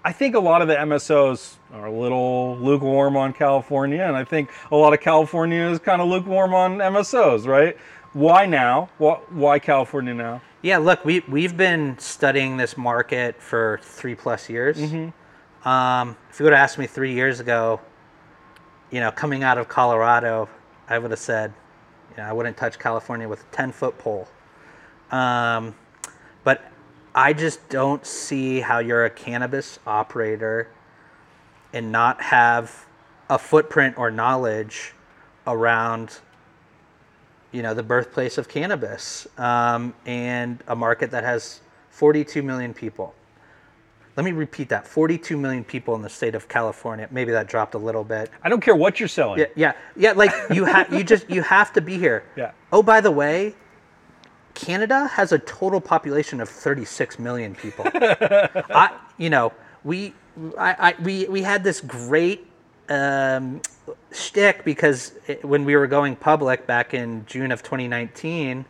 [SPEAKER 3] I think a lot of the MSOs are a little lukewarm on California, and I think a lot of California is kind of lukewarm on MSOs, right? Why now? Why, why California now?
[SPEAKER 2] Yeah, look, we we've been studying this market for three plus years. Um, if you would have asked me three years ago, you know, coming out of Colorado, I would have said, you know, I wouldn't touch California with a ten foot pole. Um, but I just don't see how you're a cannabis operator and not have a footprint or knowledge around you know the birthplace of cannabis um, and a market that has 42 million people let me repeat that. 42 million people in the state of california. Maybe that dropped a little bit.
[SPEAKER 3] I don't care what you're selling.
[SPEAKER 2] yeah yeah, yeah like you have you just you have to be here. *laughs*
[SPEAKER 3] Yeah.
[SPEAKER 2] oh by the way canada has a total population of 36 million people. *laughs* I, you know, we, I, I, we, we had this great um, shtick because it, when we were going public back in June of 2019,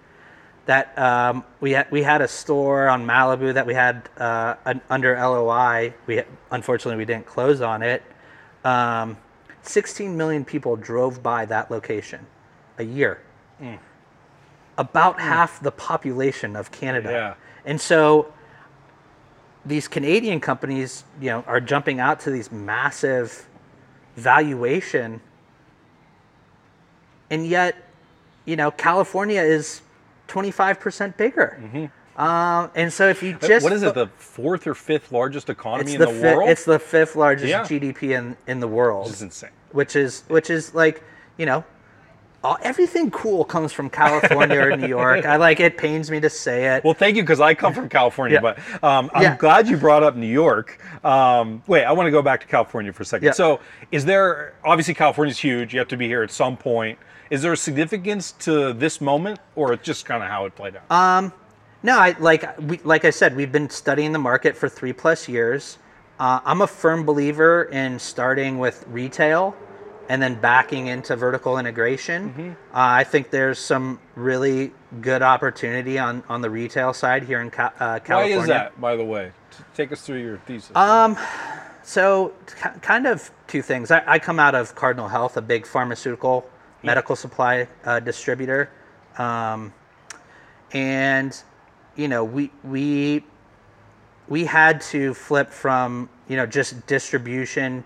[SPEAKER 2] that um, we had we had a store on Malibu that we had uh, an, under LOI. We unfortunately we didn't close on it. Um, 16 million people drove by that location a year. About half the population of Canada.
[SPEAKER 3] Yeah.
[SPEAKER 2] And so these Canadian companies, you know, are jumping out to these massive valuation, and yet, you know, California is 25% bigger. Um, and so if you just
[SPEAKER 3] what is it? The fourth or fifth largest economy in
[SPEAKER 2] the,
[SPEAKER 3] the,
[SPEAKER 2] fi-
[SPEAKER 3] world?
[SPEAKER 2] it's the fifth largest
[SPEAKER 3] Yeah.
[SPEAKER 2] GDP in in the world,
[SPEAKER 3] This is insane.
[SPEAKER 2] which is which is like you know. All, everything cool comes from California or New York. I like it. Pains me to say it.
[SPEAKER 3] Well, thank you because I come from California,
[SPEAKER 2] Yeah.
[SPEAKER 3] but um, I'm
[SPEAKER 2] Yeah.
[SPEAKER 3] glad you brought up New York. Um, wait, I want to go back to California for a second.
[SPEAKER 2] Yeah.
[SPEAKER 3] So, is there obviously California's huge? You have to be here at some point. Is there a significance to this moment, or it's just kind of how it played out?
[SPEAKER 2] Uh, No, I like we, like I said, we've been studying the market for three plus years. Uh, I'm a firm believer in starting with retail and then backing into vertical integration.
[SPEAKER 3] Mm-hmm.
[SPEAKER 2] Uh, I think there's some really good opportunity on on the retail side here in Ca- uh,
[SPEAKER 3] Why is that, by the way? Take us through your thesis.
[SPEAKER 2] Um, So, ki- kind of two things. I, I come out of Cardinal Health, a big pharmaceutical medical supply uh, distributor, um, and you know we we we had to flip from you know just distribution,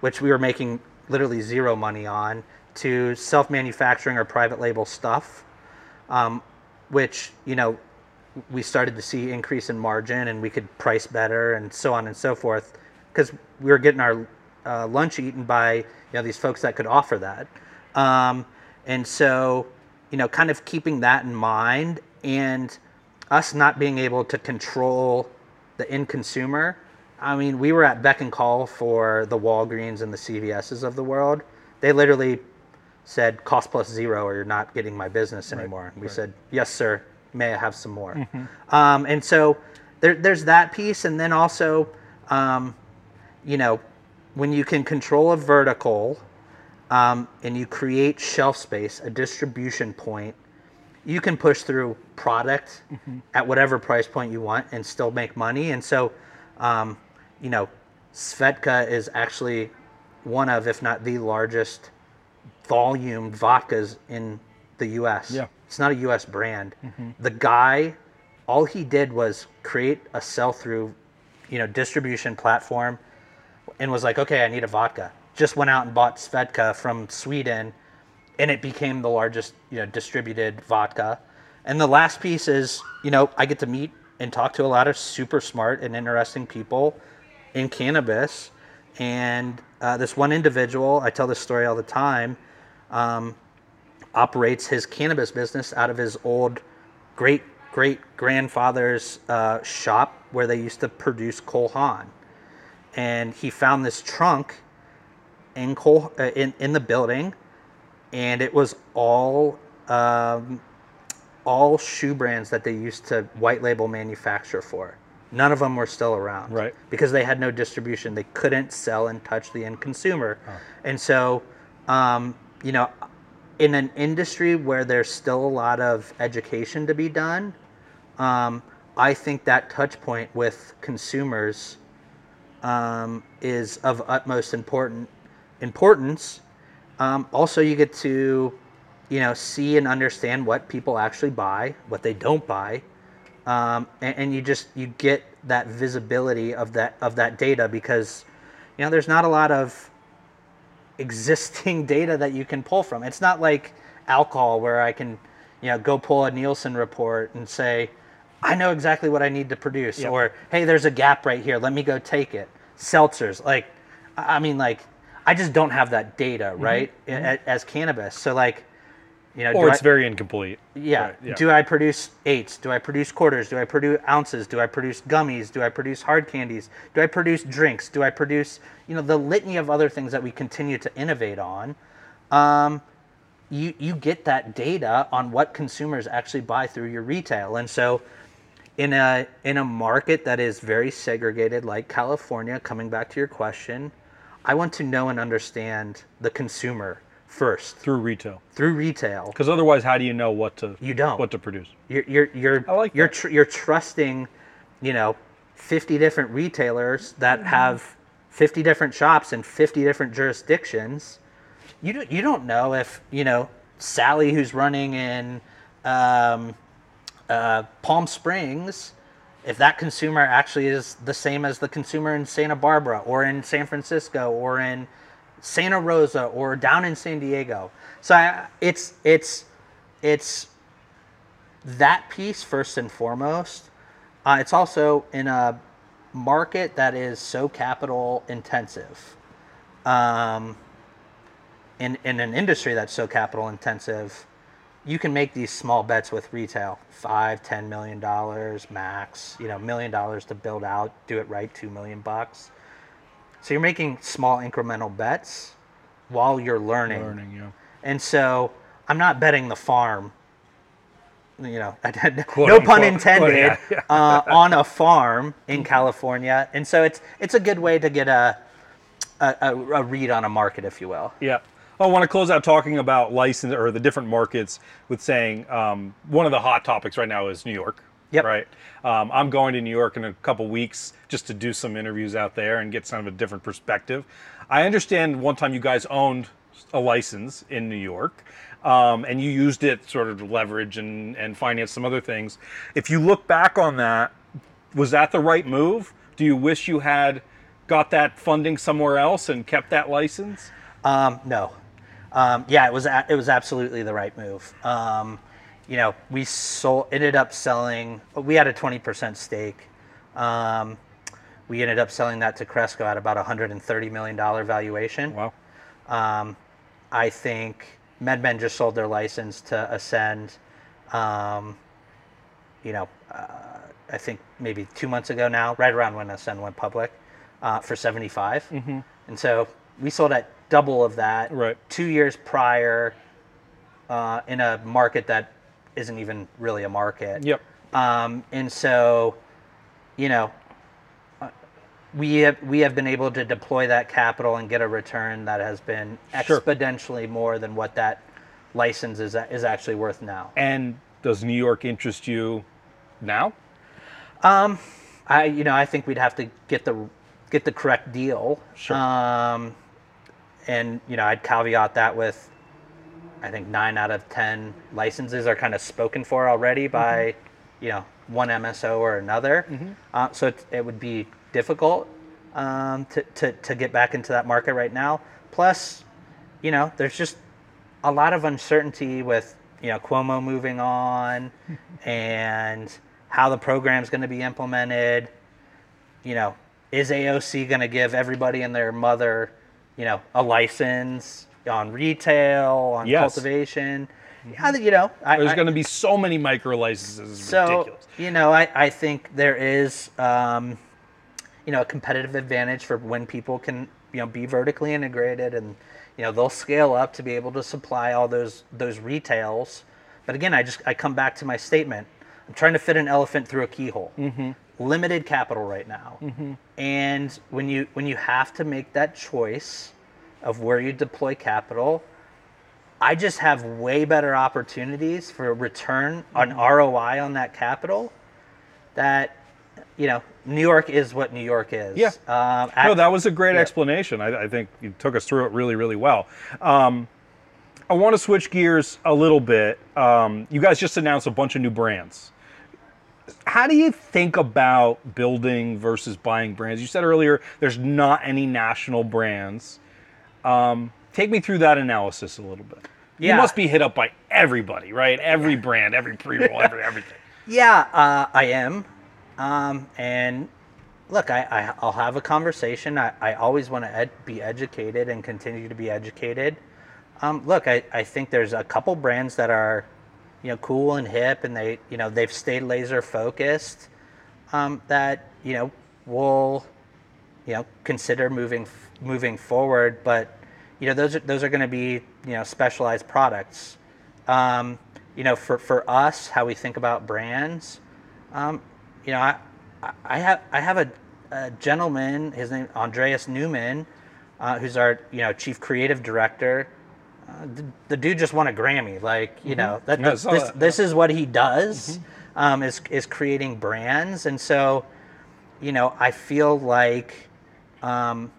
[SPEAKER 2] which we were making literally zero money on, to self-manufacturing or private label stuff, um, which you know we started to see increase in margin and we could price better and so on and so forth because we were getting our uh, lunch eaten by you know these folks that could offer that um, and so you know kind of keeping that in mind and us not being able to control the end consumer i mean we were at beck and call for the walgreens and the cvs's of the world they literally said cost plus zero or you're not getting my business anymore. And we said, yes, sir. May I have some more? Um, and so there, there's that piece. And then also, um, you know, when you can control a vertical um, and you create shelf space, a distribution point, you can push through product at whatever price point you want and still make money. And so, um, you know, Svedka is actually one of, if not the largest volume vodkas in the US.
[SPEAKER 3] Yeah.
[SPEAKER 2] It's not a US brand. The guy, all he did was create a sell through, you know, distribution platform and was like, okay, I need a vodka. Just went out and bought Svedka from Sweden and it became the largest, you know, distributed vodka. And the last piece is, you know, I get to meet and talk to a lot of super smart and interesting people in cannabis. And uh, this one individual, I tell this story all the time, um, operates his cannabis business out of his old great great grandfather's uh, shop where they used to produce Cole Haan. And he found this trunk in uh, in, in the building, and it was all um, all shoe brands that they used to white label manufacture for. None of them were still around,
[SPEAKER 3] Right.
[SPEAKER 2] Because they had no distribution. They couldn't sell and touch the end consumer, and so, um, you know, in an industry where there's still a lot of education to be done, um, I think that touch point with consumers um, is of utmost important importance. Um, also, you get to, you know, see and understand what people actually buy, what they don't buy, um, and, and you just you get that visibility of that of that data because, you know, there's not a lot of existing *laughs* data that you can pull from. It's not like alcohol where I can, you know, go pull a Nielsen report and say, I know exactly what I need to produce,
[SPEAKER 3] Yep.
[SPEAKER 2] or hey, there's a gap right here. Let me go take it. Seltzers, like, I I mean, like, I just don't have that data,
[SPEAKER 3] Mm-hmm.
[SPEAKER 2] right? a- As cannabis, so like, you know,
[SPEAKER 3] or it's
[SPEAKER 2] I-
[SPEAKER 3] very incomplete.
[SPEAKER 2] yeah.
[SPEAKER 3] Right, yeah.
[SPEAKER 2] Do I produce eights? Do I produce quarters? Do I produce ounces? Do I produce gummies? Do I produce hard candies? Do I produce drinks? Do I produce, you know, the litany of other things that we continue to innovate on? Um, you you get that data on what consumers actually buy through your retail, and so in a in a market that is very segregated like California, coming back to your question, I want to know and understand the consumer first
[SPEAKER 3] through retail.
[SPEAKER 2] through retail.
[SPEAKER 3] Because otherwise, how do you know what to
[SPEAKER 2] You don't.
[SPEAKER 3] what to produce?
[SPEAKER 2] You're you're you're
[SPEAKER 3] I like
[SPEAKER 2] you're tr- you're trusting, you know, 50 different retailers that
[SPEAKER 3] Mm-hmm.
[SPEAKER 2] have 50 different shops in 50 different jurisdictions. You don't you don't know if you know Sally who's running in um, uh, Palm Springs. If that consumer actually is the same as the consumer in Santa Barbara or in San Francisco or in Santa Rosa or down in San Diego, so I, it's it's it's that piece first and foremost. Uh, it's also in a market that is so capital intensive. Um, in, in an industry that's so capital intensive, you can make these small bets with retail. Five ten million dollars max you know million dollars to build out do it right two million bucks. So you're making small incremental bets while you're learning.
[SPEAKER 3] Learning, yeah.
[SPEAKER 2] and so i'm not betting the farm you know *laughs*
[SPEAKER 3] Quote,
[SPEAKER 2] no pun intended
[SPEAKER 3] Yeah, yeah. *laughs*
[SPEAKER 2] Uh, on a farm in california. And so it's it's a good way to get a a, a, a read on a market if you will.
[SPEAKER 3] Yeah. I want to close out talking about license or the different markets with saying um, one of the hot topics right now is New York.
[SPEAKER 2] Yep.
[SPEAKER 3] Right. Um, I'm going to New York in a couple weeks just to do some interviews out there and get some of a different perspective. I understand one time you guys owned a license in New York. Um, and you used it sort of to leverage and, and finance some other things. If you look back on that, was that the right move? Do you wish you had got that funding somewhere else and kept that license?
[SPEAKER 2] Um, no. Um, yeah, it was a- it was absolutely the right move. Um, you know, we sold ended up selling. We had a twenty percent stake. Um, we ended up selling that to Cresco at about a hundred and thirty million dollar valuation.
[SPEAKER 3] Wow.
[SPEAKER 2] Um, I think MedMen just sold their license to Ascend. Um, you know, uh, I think maybe two months ago now, right around when Ascend went public, uh, for 75. Mm-hmm. And so we sold at double of that
[SPEAKER 3] Right.
[SPEAKER 2] two years prior uh, in a market that isn't even really a market.
[SPEAKER 3] Yep.
[SPEAKER 2] Um, and so, you know, uh, we have we have been able to deploy that capital and get a return that has been
[SPEAKER 3] Sure.
[SPEAKER 2] exponentially more than what that license is is actually worth now.
[SPEAKER 3] And does New York interest you now?
[SPEAKER 2] Um, I you know I think we'd have to get the get the correct deal.
[SPEAKER 3] Sure.
[SPEAKER 2] Um, and you know I'd caveat that with I think nine out of ten licenses are kind of spoken for already by you know one MSO or another. Uh, so it, it would be difficult um, to, to to get back into that market right now. Plus, you know, there's just a lot of uncertainty with you know Cuomo moving on *laughs* and how the program's going to be implemented. You know, is AOC going to give everybody and their mother, you know, a license on retail, on
[SPEAKER 3] Yes.
[SPEAKER 2] cultivation? Yeah, you know, I,
[SPEAKER 3] There's going to be so many micro licenses. It's
[SPEAKER 2] so
[SPEAKER 3] ridiculous.
[SPEAKER 2] you know, I, I think there is um, you know a competitive advantage for when people can you know be vertically integrated and you know they'll scale up to be able to supply all those those retails. But again, I just I come back to my statement. I'm trying to fit an elephant through a keyhole. Limited capital right now, and when you when you have to make that choice of where you deploy capital, I just have way better opportunities for a return on ROI on that capital. That, you know, New York is what New York is.
[SPEAKER 3] Yeah.
[SPEAKER 2] Um,
[SPEAKER 3] No, that was a great
[SPEAKER 2] yeah.
[SPEAKER 3] explanation. I, I think you took us through it really, really well. Um, I want to switch gears a little bit. Um, you guys just announced a bunch of new brands. How do you think about building versus buying brands? You said earlier there's not any national brands. Um, take me through that analysis a little bit. You must be hit up by everybody, right? Every brand, every pre-roll, every *laughs* everything.
[SPEAKER 2] Yeah, uh, I am. Um, and look, I, I, I'll have a conversation. I, I always want to ed- be educated and continue to be educated. Um, look, I, I think there's a couple brands that are, you know, cool and hip, and they, you know, they've stayed laser focused. Um, that you know will, you know, consider moving moving forward. But you know, those are those are going to be you know specialized products. Um, you know, for, for us, how we think about brands, um, you know, I, I- have I have a, a gentleman, his name Andreas Newman, uh, who's our you know chief creative director. Uh, the, the dude just won a Grammy, like you know that,
[SPEAKER 3] Yeah,
[SPEAKER 2] this
[SPEAKER 3] that,
[SPEAKER 2] this is what he does, um, is is creating brands, and so, you know, I feel like. Um,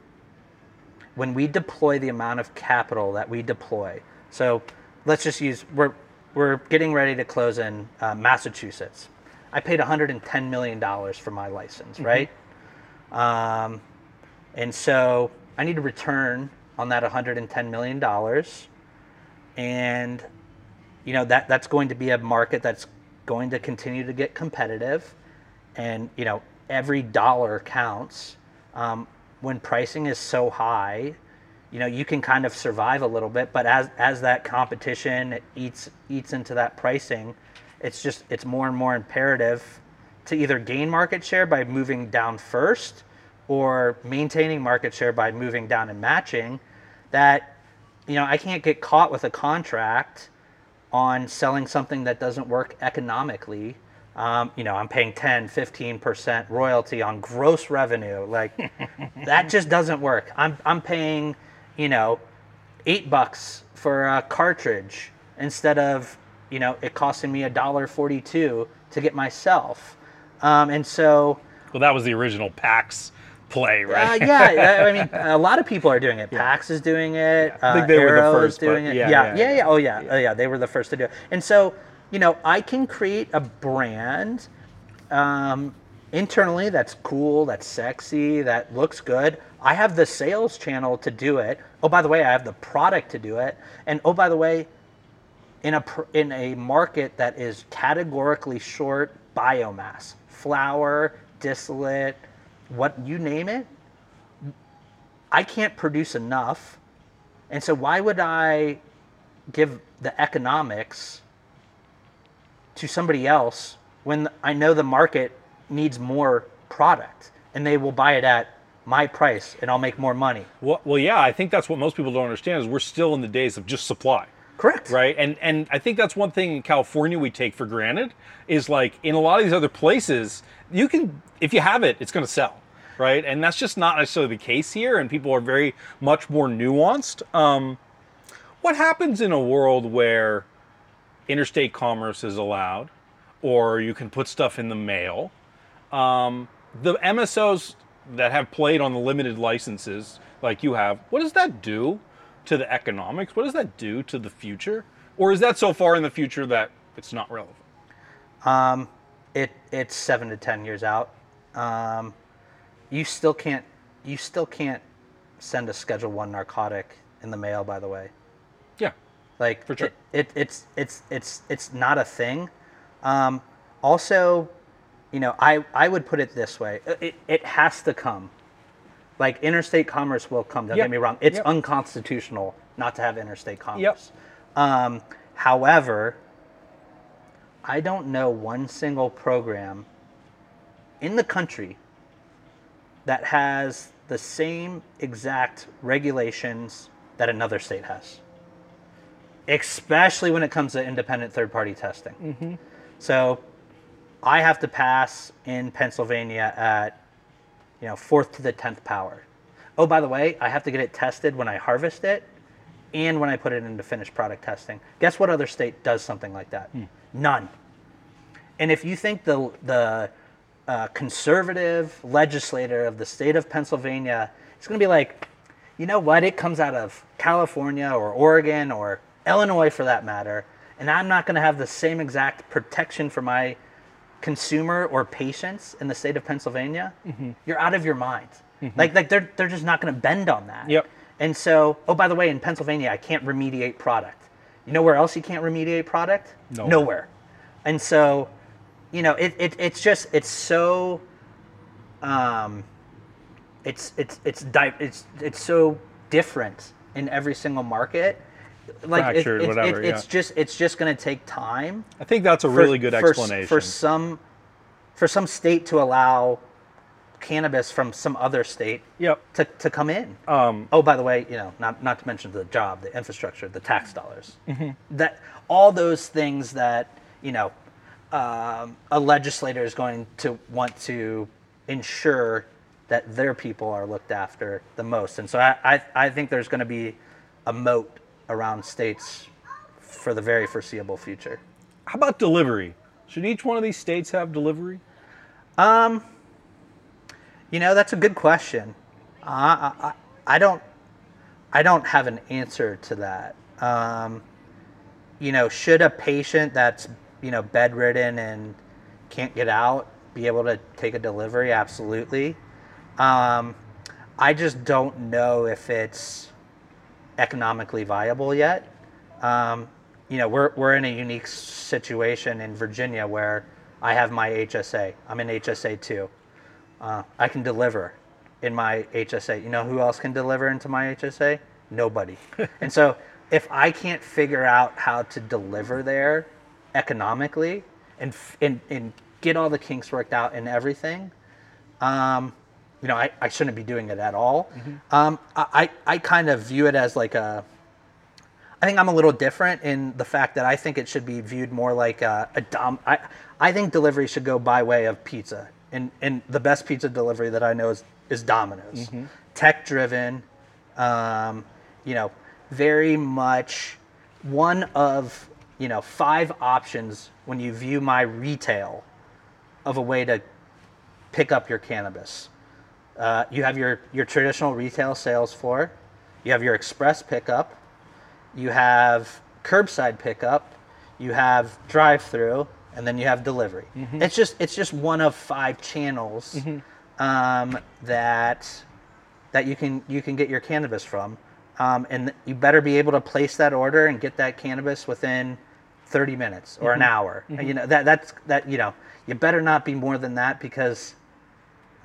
[SPEAKER 2] when we deploy the amount of capital that we deploy. So let's just use we're we're getting ready to close in uh, Massachusetts. I paid 110 million dollars for my license, right? Um, and so I need a return on that 110 million dollars, and you know that that's going to be a market that's going to continue to get competitive, and you know every dollar counts. Um, when pricing is so high, you know you can kind of survive a little bit, but as as that competition eats eats into that pricing, it's just it's more and more imperative to either gain market share by moving down first or maintaining market share by moving down and matching that you know I can't get caught with a contract on selling something that doesn't work economically. Um, you know i'm paying 10 15% royalty on gross revenue. Like *laughs* that just doesn't work. I'm, I'm paying you know eight bucks for a cartridge instead of you know it costing me a dollar 42 to get myself. Um, and so
[SPEAKER 3] Well, that was the original PAX play, right?
[SPEAKER 2] uh, yeah, I *laughs* mean, a lot of people are doing it. PAX is doing it.
[SPEAKER 3] I think
[SPEAKER 2] uh,
[SPEAKER 3] they were the first,
[SPEAKER 2] is doing it.
[SPEAKER 3] yeah,
[SPEAKER 2] Yeah,
[SPEAKER 3] yeah,
[SPEAKER 2] yeah, yeah,
[SPEAKER 3] yeah.
[SPEAKER 2] Oh yeah, oh yeah. They were the first to do it. And so, you know, I can create a brand um, internally that's cool, that's sexy, that looks good. I have the sales channel to do it. Oh, by the way, I have the product to do it. And oh, by the way, in a in a market that is categorically short biomass, flower, distillate, what you name it, I can't produce enough. And so why would I give the economics to somebody else when I know the market needs more product and they will buy it at my price and I'll make more money.
[SPEAKER 3] Well, well, yeah, I think that's what most people don't understand is we're still in the days of just supply.
[SPEAKER 2] Correct.
[SPEAKER 3] right and and i think that's one thing in california we take for granted is like in a lot of these other places you can if you have it it's going to sell right? And that's just not necessarily the case here and people are very much more nuanced. Um, what happens in a world where interstate commerce is allowed or you can put stuff in the mail um, the msos that have played on the limited licenses like you have what does that do to the economics? What does that do to the future? Or is that so far in the future that it's not relevant?
[SPEAKER 2] Um, it it's seven to ten years out. Um, you still can't you still can't send a Schedule One narcotic in the mail. By the way,
[SPEAKER 3] yeah
[SPEAKER 2] like
[SPEAKER 3] For sure.
[SPEAKER 2] it, it, it's it's it's it's not a thing. Um, also, you know, I I would put it this way: it it has to come. Like interstate commerce will come. Don't
[SPEAKER 3] Yep.
[SPEAKER 2] get me wrong; it's
[SPEAKER 3] Yep.
[SPEAKER 2] unconstitutional not to have interstate commerce. Um, however, I don't know one single program in the country that has the same exact regulations that another state has, especially when it comes to independent third party testing. Mm-hmm. So I have to pass in Pennsylvania at you know fourth to the tenth power. Oh, by the way, I have to get it tested when I harvest it and when I put it into finished product testing. Guess what other state does something like that? Hmm. None. And if you think the the uh, conservative legislator of the state of Pennsylvania is going to be like, you know what? It comes out of California or Oregon or Illinois for that matter, and I'm not going to have the same exact protection for my consumer or patients in the state of Pennsylvania. You're out of your mind. Like like they're they're just not going to bend on that.
[SPEAKER 3] Yep.
[SPEAKER 2] And so, oh by the way, in Pennsylvania, I can't remediate product. You know where else you can't remediate product?
[SPEAKER 3] Nowhere.
[SPEAKER 2] Nowhere. And so, you know, it, it it's just it's so um it's it's it's di- it's it's so different in every single market. Like it- it's,
[SPEAKER 3] whatever,
[SPEAKER 2] it- it's
[SPEAKER 3] yeah.
[SPEAKER 2] just it's just going to take time
[SPEAKER 3] i think that's a really good
[SPEAKER 2] for s-
[SPEAKER 3] explanation
[SPEAKER 2] for some for some state to allow cannabis from some other state
[SPEAKER 3] yep
[SPEAKER 2] to, to come in.
[SPEAKER 3] um,
[SPEAKER 2] Oh, by the way, you know, not not to mention the job, the infrastructure, the tax dollars.
[SPEAKER 3] Mm-hmm.
[SPEAKER 2] That all those things that you know um, a legislator is going to want to ensure that their people are looked after the most. And so I I, I think there's going to be a moat around states for the very foreseeable future.
[SPEAKER 3] how about delivery should each one of these states have delivery
[SPEAKER 2] You know, that's a good question. Uh, I, I, don't, I don't have an answer to that. Um, you know, should a patient that's you know bedridden and can't get out be able to take a delivery? Absolutely. Um, I just don't know if it's economically viable yet. Um, you know, we're we're in a unique situation in Virginia where I have my HSA. I'm in HSA two. Uh, I can deliver in my HSA. You know who else can deliver into my HSA? Nobody. *laughs* and so if I can't figure out how to deliver there economically and f- and, and get all the kinks worked out and everything, um, you know, I, I shouldn't be doing it at all. Um, I, I I kind of view it as like a I think I'm a little different in the fact that I think it should be viewed more like a, a dom. I, I think delivery should go by way of pizza, and and the best pizza delivery that I know is is Domino's, tech driven, um, you know, very much one of you know five options when you view my retail of a way to pick up your cannabis. Uh, you have your your traditional retail sales floor, you have your express pickup, you have curbside pickup, you have drive-through, and then you have delivery. It's just it's just one of five channels um, that that you can you can get your cannabis from, um, and you better be able to place that order and get that cannabis within 30 minutes or an hour. You know that that's that you know you better not be more than that because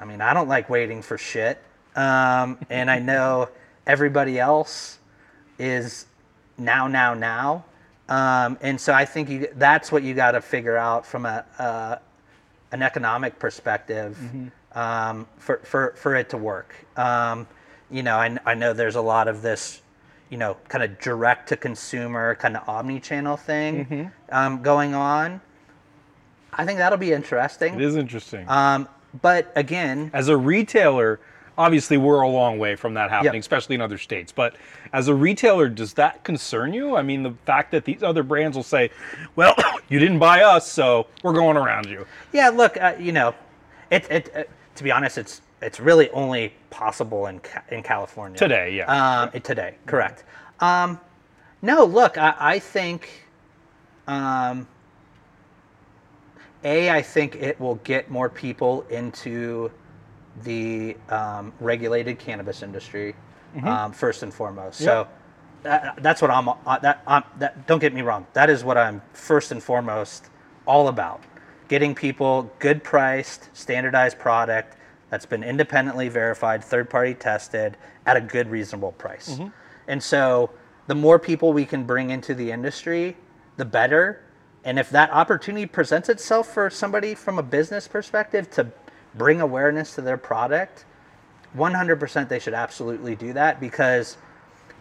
[SPEAKER 2] I mean, I don't like waiting for shit. Um, and I know *laughs* everybody else is now, now, now. Um, and so I think you, that's what you got to figure out from a, uh, an economic perspective um, for, for, for it to work. Um, you know, I, I know there's a lot of this, you know, kind of direct to consumer, kind of omni channel thing um, going on. I think that'll be interesting.
[SPEAKER 3] It is interesting.
[SPEAKER 2] Um, but again,
[SPEAKER 3] as a retailer, obviously we're a long way from that happening,
[SPEAKER 2] Yep.
[SPEAKER 3] especially in other states. But as a retailer, does that concern you? I mean, the fact that these other brands will say, "Well, *coughs* you didn't buy us, so we're going around you."
[SPEAKER 2] yeah, look, uh, you know, it, it, uh, to be honest, it's it's really only possible in in California
[SPEAKER 3] Today, yeah.
[SPEAKER 2] Um, today, correct. Um, no, look, I, I think, um, a, I think it will get more people into the um, regulated cannabis industry um, first and foremost. So that, that's what I'm. Uh, that, um, that don't get me wrong. That is what I'm first and foremost all about. Getting people good priced, standardized product that's been independently verified, third party tested at a good, reasonable price. And so the more people we can bring into the industry, the better. And if that opportunity presents itself for somebody from a business perspective to bring awareness to their product, 100% they should absolutely do that because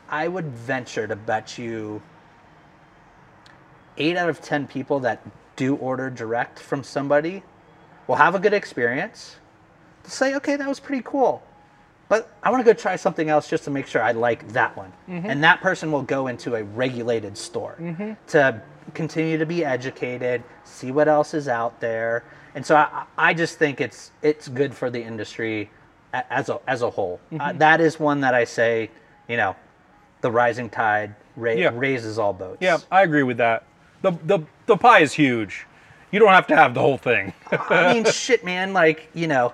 [SPEAKER 2] I would venture to bet you eight out of 10 people that do order direct from somebody will have a good experience. They'll say, okay, that was pretty cool. But I want to go try something else just to make sure I like that one. Mm-hmm. And that person will go into a regulated store mm-hmm. to continue to be educated, see what else is out there. And so I, I just think it's it's good for the industry as a as a whole. Uh, that is one that I say, you know, the rising tide ra-
[SPEAKER 3] Yeah.
[SPEAKER 2] raises all boats.
[SPEAKER 3] Yeah, I agree with that. the the The pie is huge. You don't have to have the whole thing. *laughs*
[SPEAKER 2] I mean, shit, man. Like, you know,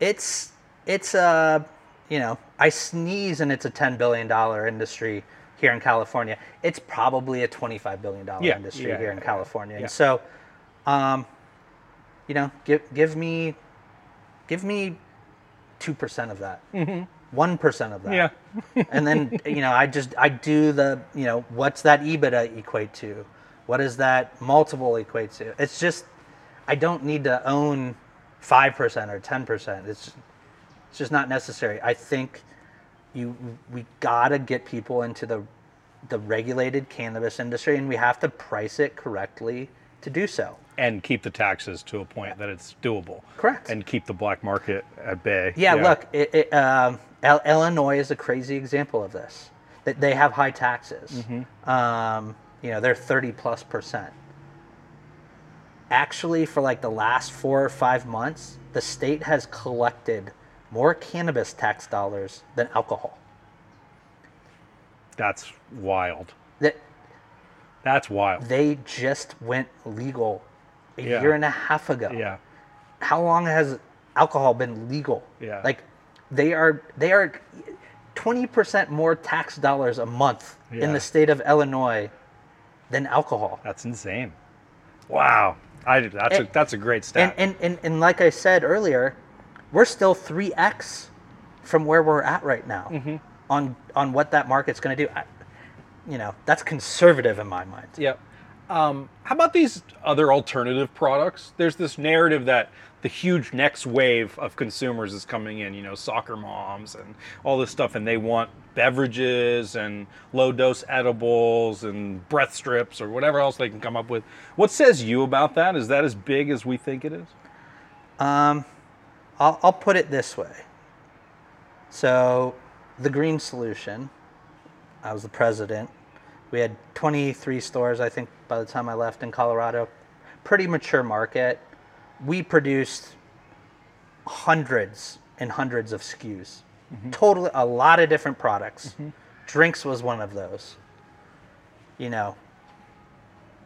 [SPEAKER 2] it's it's uh, you know, I sneeze and it's a ten billion dollar industry here in California. It's probably a twenty five billion dollar
[SPEAKER 3] Yeah,
[SPEAKER 2] industry
[SPEAKER 3] yeah,
[SPEAKER 2] here in. California. And so, um, you know, give give me give me two percent of that. Mm-hmm. One of that.
[SPEAKER 3] yeah. *laughs*
[SPEAKER 2] and then you know i just i do the you know what's that ebitda equate to what does that multiple equate to it's just i don't need to own 5% or 10% it's it's just not necessary i think you we gotta get people into the the regulated cannabis industry and we have to price it correctly to do so
[SPEAKER 3] and keep the taxes to a point that it's doable.
[SPEAKER 2] Correct.
[SPEAKER 3] And keep the black market at bay.
[SPEAKER 2] Yeah, look, it, it, um, Il- Illinois is a crazy example of this. That they have high taxes. Um, you know, they're thirty plus percent. Actually, for like the last four or five months, the state has collected more cannabis tax dollars than alcohol.
[SPEAKER 3] That's wild.
[SPEAKER 2] That
[SPEAKER 3] That's wild.
[SPEAKER 2] they just went legal a
[SPEAKER 3] Yeah.
[SPEAKER 2] year and a half ago.
[SPEAKER 3] Yeah.
[SPEAKER 2] how long has alcohol been legal?
[SPEAKER 3] Yeah.
[SPEAKER 2] Like they are they are 20% more tax dollars a month in the state of Illinois than alcohol.
[SPEAKER 3] That's insane. Wow. I, that's,
[SPEAKER 2] And-
[SPEAKER 3] a, that's a great
[SPEAKER 2] And,
[SPEAKER 3] stat.
[SPEAKER 2] and, and, and like I said earlier, we're still 3x from where we're at right now
[SPEAKER 3] Mm-hmm.
[SPEAKER 2] on, on what that market's going to do. I, you know, that's conservative in my mind.
[SPEAKER 3] Yep. Um, how about these other alternative products? There's this narrative that the huge next wave of consumers is coming in, you know, soccer moms and all this stuff, and they want beverages and low dose edibles and breath strips or whatever else they can come up with. What says you about that? Is that as big as we think it is?
[SPEAKER 2] I'll, I'll put it this way. So, the green solution, I was the president. We had 23 stores, I think, by the time I left in Colorado. Pretty mature market. We produced hundreds and hundreds of SKUs. Mm-hmm. Totally, a lot of different products. Mm-hmm. Drinks was one of those. You know,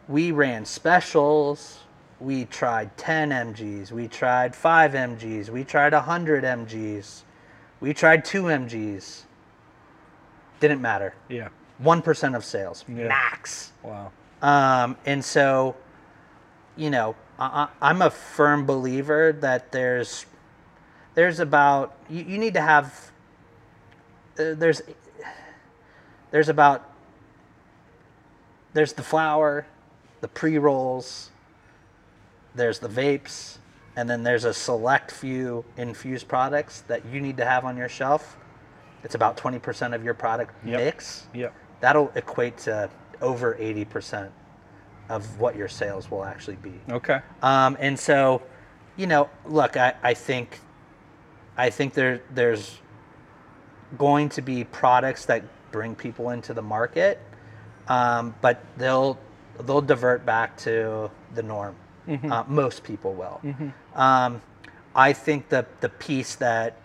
[SPEAKER 2] we ran specials. We tried 10 mgs. We tried 5 mgs. We tried 100 mgs. We tried 2 mgs. Didn't matter.
[SPEAKER 3] Yeah.
[SPEAKER 2] 1% of sales,
[SPEAKER 3] Yeah.
[SPEAKER 2] max.
[SPEAKER 3] Wow.
[SPEAKER 2] Um, and so, you know, I, I'm a firm believer that there's there's about you, you need to have uh, there's there's about there's the flower, the pre rolls, there's the vapes, and then there's a select few infused products that you need to have on your shelf. It's about 20% of your product
[SPEAKER 3] Yep.
[SPEAKER 2] mix
[SPEAKER 3] Yep.
[SPEAKER 2] that'll equate to over 80% of what your sales will actually be.
[SPEAKER 3] Okay.
[SPEAKER 2] Um, and so, you know, look, I, I think, I think there there's going to be products that bring people into the market, um, but they'll they'll divert back to the norm. Uh, most people will. Um, I think the the piece that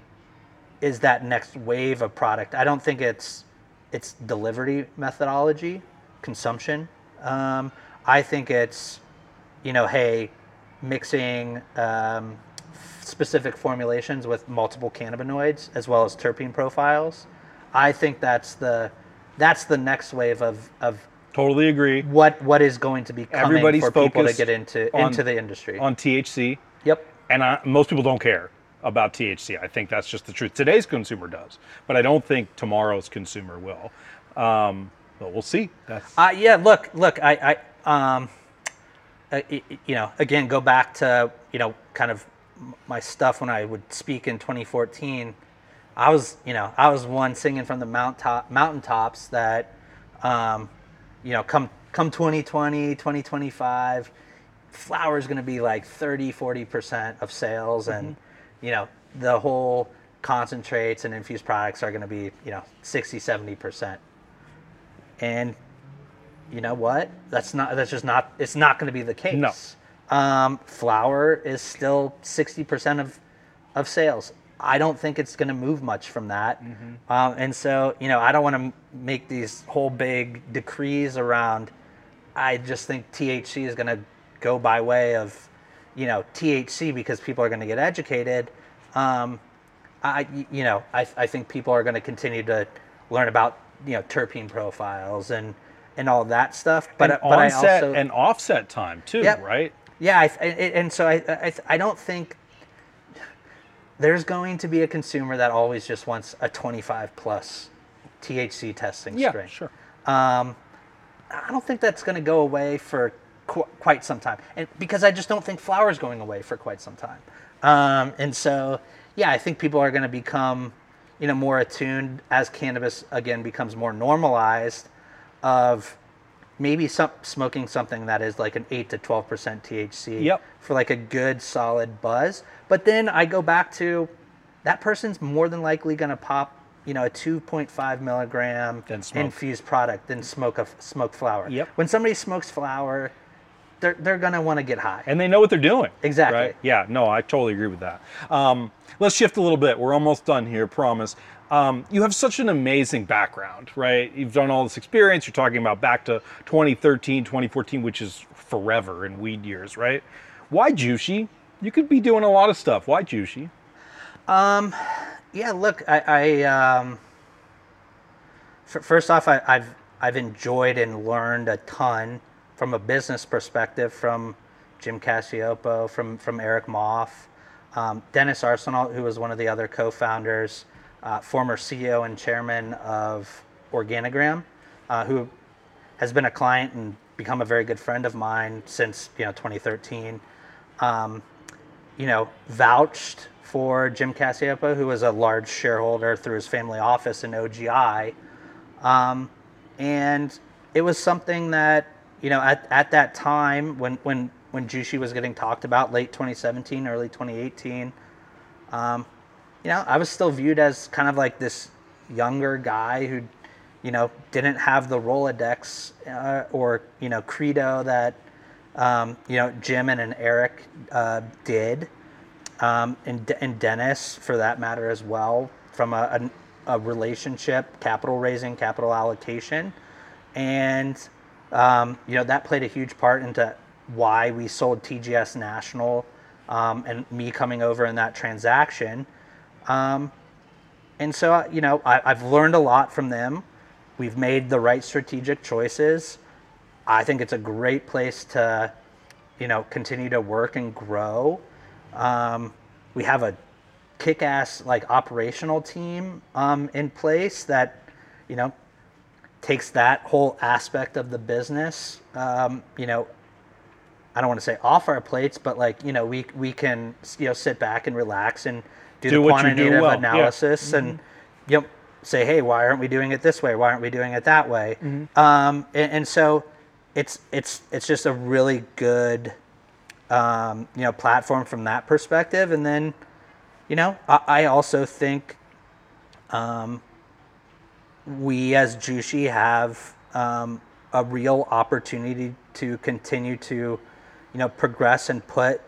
[SPEAKER 2] is that next wave of product. I don't think it's it's delivery methodology, consumption. Um, I think it's you know, hey, mixing um, specific formulations with multiple cannabinoids as well as terpene profiles. I think that's the that's the next wave of, of
[SPEAKER 3] Totally agree.
[SPEAKER 2] what what is going to be coming
[SPEAKER 3] Everybody's
[SPEAKER 2] for people to get into
[SPEAKER 3] on-
[SPEAKER 2] into the industry.
[SPEAKER 3] On THC.
[SPEAKER 2] yep.
[SPEAKER 3] and I, most people don't care about THC. I think that's just the truth. Today's consumer does, but I don't think tomorrow's consumer will. Um, but we'll see. That's
[SPEAKER 2] Uh, yeah, look, look, I, I um, uh, you know, again, go back to, you know, kind of my stuff when I would speak in 2014. I was, you know, I was one singing from the mount top, mountaintops that, um, you know, come come 2020, 2025, flower is going to be like 30, 40% of sales, and you know, the whole concentrates and infused products are going to be, you know, 60, 70%. And you know what? That's not. That's just not. It's not going to be the case.
[SPEAKER 3] No.
[SPEAKER 2] Um, flower is still sixty percent of of sales. I don't think it's going to move much from that. Um, and so, you know, I don't want to make these whole big decrees around. I just think THC is going to go by way of, you know, THC because people are going to get educated. Um, I, you know, I, I think people are going to continue to learn about, you know, terpene profiles and and all that stuff. But
[SPEAKER 3] and
[SPEAKER 2] but I also
[SPEAKER 3] and offset time too,
[SPEAKER 2] Yep.
[SPEAKER 3] right?
[SPEAKER 2] yeah, I, I, and so I, I I don't think there's going to be a consumer that always just wants a 25 plus THC testing
[SPEAKER 3] Yeah,
[SPEAKER 2] strain.
[SPEAKER 3] sure.
[SPEAKER 2] I don't think that's going to go away for qu- quite some time, and because I just don't think flower is going away for quite some time. Um, and so, yeah, I think people are going to become, you know, more attuned as cannabis again becomes more normalized, of maybe some smoking something that is like an eight to twelve percent THC
[SPEAKER 3] Yep.
[SPEAKER 2] for like a good solid buzz. But then I go back to that person's more than likely going to pop, you know, a 2.5 milligram infused product than smoke a smoked flower.
[SPEAKER 3] Yep.
[SPEAKER 2] When somebody smokes flower, they're they're going to want to get high.
[SPEAKER 3] And they know what they're doing.
[SPEAKER 2] Exactly.
[SPEAKER 3] Right? Yeah, no, I totally agree with that. Um, let's shift a little bit. We're almost done here, promise. Um, you have such an amazing background, right? You've done all this experience. You're talking about back to 2013, 2014, which is forever in weed years, right? Why Jushi? You could be doing a lot of stuff. Why Jushi?
[SPEAKER 2] Yeah, look, I, I um, f- first off, I, I've I've enjoyed and learned a ton from a business perspective from Jim Cacioppo, from from Erich Mauff, um, Denis Arsenault, who was one of the other co-founders, uh, former CEO and chairman of Organigram, uh, who has been a client and become a very good friend of mine since you know 2013. Um, you know, vouched for Jim Cacioppo, who was a large shareholder through his family office in OGI. Um, and it was something that, you know, at, at that time when, when, when Jushi was getting talked about late 2017, early 2018, um, you know, I was still viewed as kind of like this younger guy who, you know, didn't have the Rolodex uh, or, you know, credo that, um, you know, Jim and, and Erich uh, did um, and, and Dennis for that matter as well, from a, a, a relationship, capital raising, capital allocation. And, um, you know, that played a huge part into why we sold TGS National um, and me coming over in that transaction. Um, and so, uh, you know, I, I've learned a lot from them. We've made the right strategic choices. I think it's a great place to, you know, continue to work and grow. Um, we have a kick-ass like operational team um, in place that you know takes that whole aspect of the business. Um, you know, I don't want to say off our plates, but like you know we we can you know sit back and relax and do,
[SPEAKER 3] Do
[SPEAKER 2] the
[SPEAKER 3] you do
[SPEAKER 2] quantitative
[SPEAKER 3] well, yeah.
[SPEAKER 2] analysis and you know say hey why aren't we doing it this way? Why aren't we doing it that way? Um, and, and so it's it's it's just a really good um, you know platform from that perspective. And then you know i, I also think um, we as jushi have um, a real opportunity to continue to you know progress and put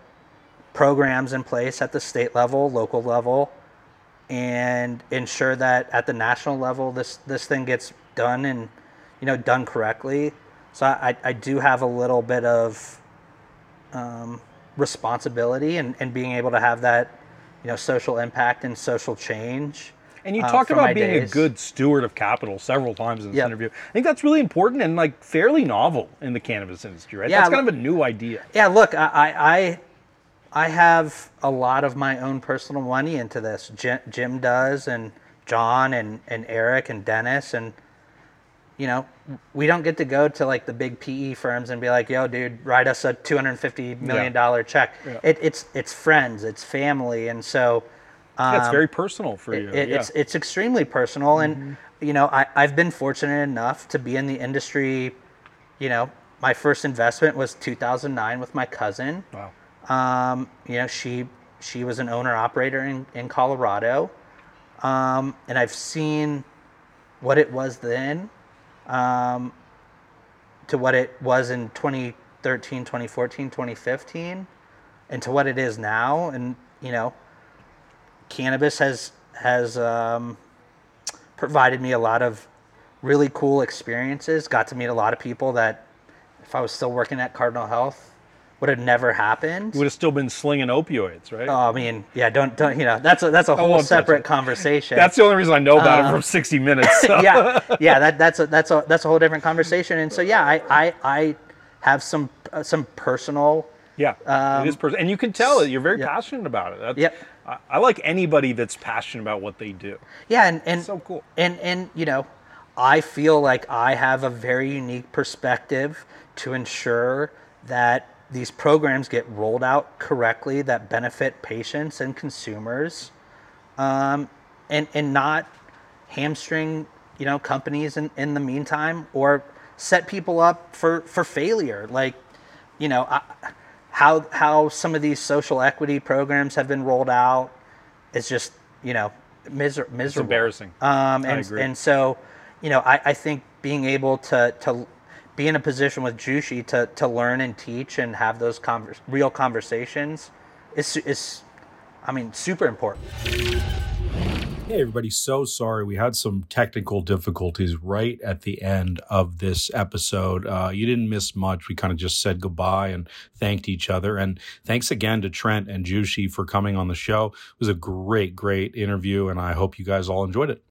[SPEAKER 2] programs in place at the state level local level and ensure that at the national level this this thing gets done and you know done correctly. So i, I do have a little bit of um, responsibility and, and being able to have that you know social impact and social change
[SPEAKER 3] And you
[SPEAKER 2] uh,
[SPEAKER 3] talked about being
[SPEAKER 2] days.
[SPEAKER 3] a good steward of capital several times in this
[SPEAKER 2] Yep.
[SPEAKER 3] interview. I think that's really important and like fairly novel in the cannabis industry, right?
[SPEAKER 2] Yeah,
[SPEAKER 3] that's kind
[SPEAKER 2] look-
[SPEAKER 3] of a new idea.
[SPEAKER 2] Yeah, look, I, I, I have a lot of my own personal money into this. Jim, Jim does, and Jon, and, and Erich, and Dennis, and you know, we don't get to go to like the big PE firms and be like, "Yo, dude, write us a two hundred fifty million dollar check."
[SPEAKER 3] Yeah.
[SPEAKER 2] It, it's it's friends, it's family, and so
[SPEAKER 3] That's
[SPEAKER 2] um,
[SPEAKER 3] very personal for you.
[SPEAKER 2] it-
[SPEAKER 3] yeah. Mm-hmm.
[SPEAKER 2] It's it's extremely personal, and you know I I've been fortunate enough to be in the industry. You know, my first investment was 2009 with my cousin.
[SPEAKER 3] wow.
[SPEAKER 2] Um, you know, she she was an owner operator in in Colorado, um, and I've seen what it was then um, to what it was in 2013, 2014, 2015, and to what it is now. And you know, cannabis has has um, provided me a lot of really cool experiences. Got to meet a lot of people that, if I was still working at Cardinal Health, would have never happened.
[SPEAKER 3] Would have still been slinging opioids, right?
[SPEAKER 2] Oh, I mean, yeah, don't don't you know? That's a that's a whole
[SPEAKER 3] won't
[SPEAKER 2] separate conversation.
[SPEAKER 3] That's the only reason I know about it from 60 Minutes. *laughs* so.
[SPEAKER 2] Yeah, yeah. That that's a that's a that's a whole different conversation. And so yeah, I I, I have some uh, some personal.
[SPEAKER 3] Yeah, it is personal, and you can tell it. You're very
[SPEAKER 2] Um, yeah.
[SPEAKER 3] passionate about it. That's,
[SPEAKER 2] Yep.
[SPEAKER 3] I, I like anybody that's passionate about what they do.
[SPEAKER 2] Yeah, and and
[SPEAKER 3] So cool.
[SPEAKER 2] And and you know, I feel like I have a very unique perspective to ensure that these programs get rolled out correctly that benefit patients and consumers, um, and and not hamstring you know companies in, in the meantime or set people up for for failure. Like, you know, I, how how some of these social equity programs have been rolled out is just you know miser- miserable.
[SPEAKER 3] embarrassing.
[SPEAKER 2] Um,
[SPEAKER 3] I
[SPEAKER 2] and
[SPEAKER 3] agree.
[SPEAKER 2] and so, you know, I, I think being able to to be in a position with Jushi to to learn and teach and have those convers- real conversations is is, I mean, super important.
[SPEAKER 1] Hey, everybody. So sorry. We had some technical difficulties right at the end of this episode. Uh, you didn't miss much. We kind of just said goodbye and thanked each other. And thanks again to Trent and Jushi for coming on the show. It was a great, great interview, and I hope you guys all enjoyed it.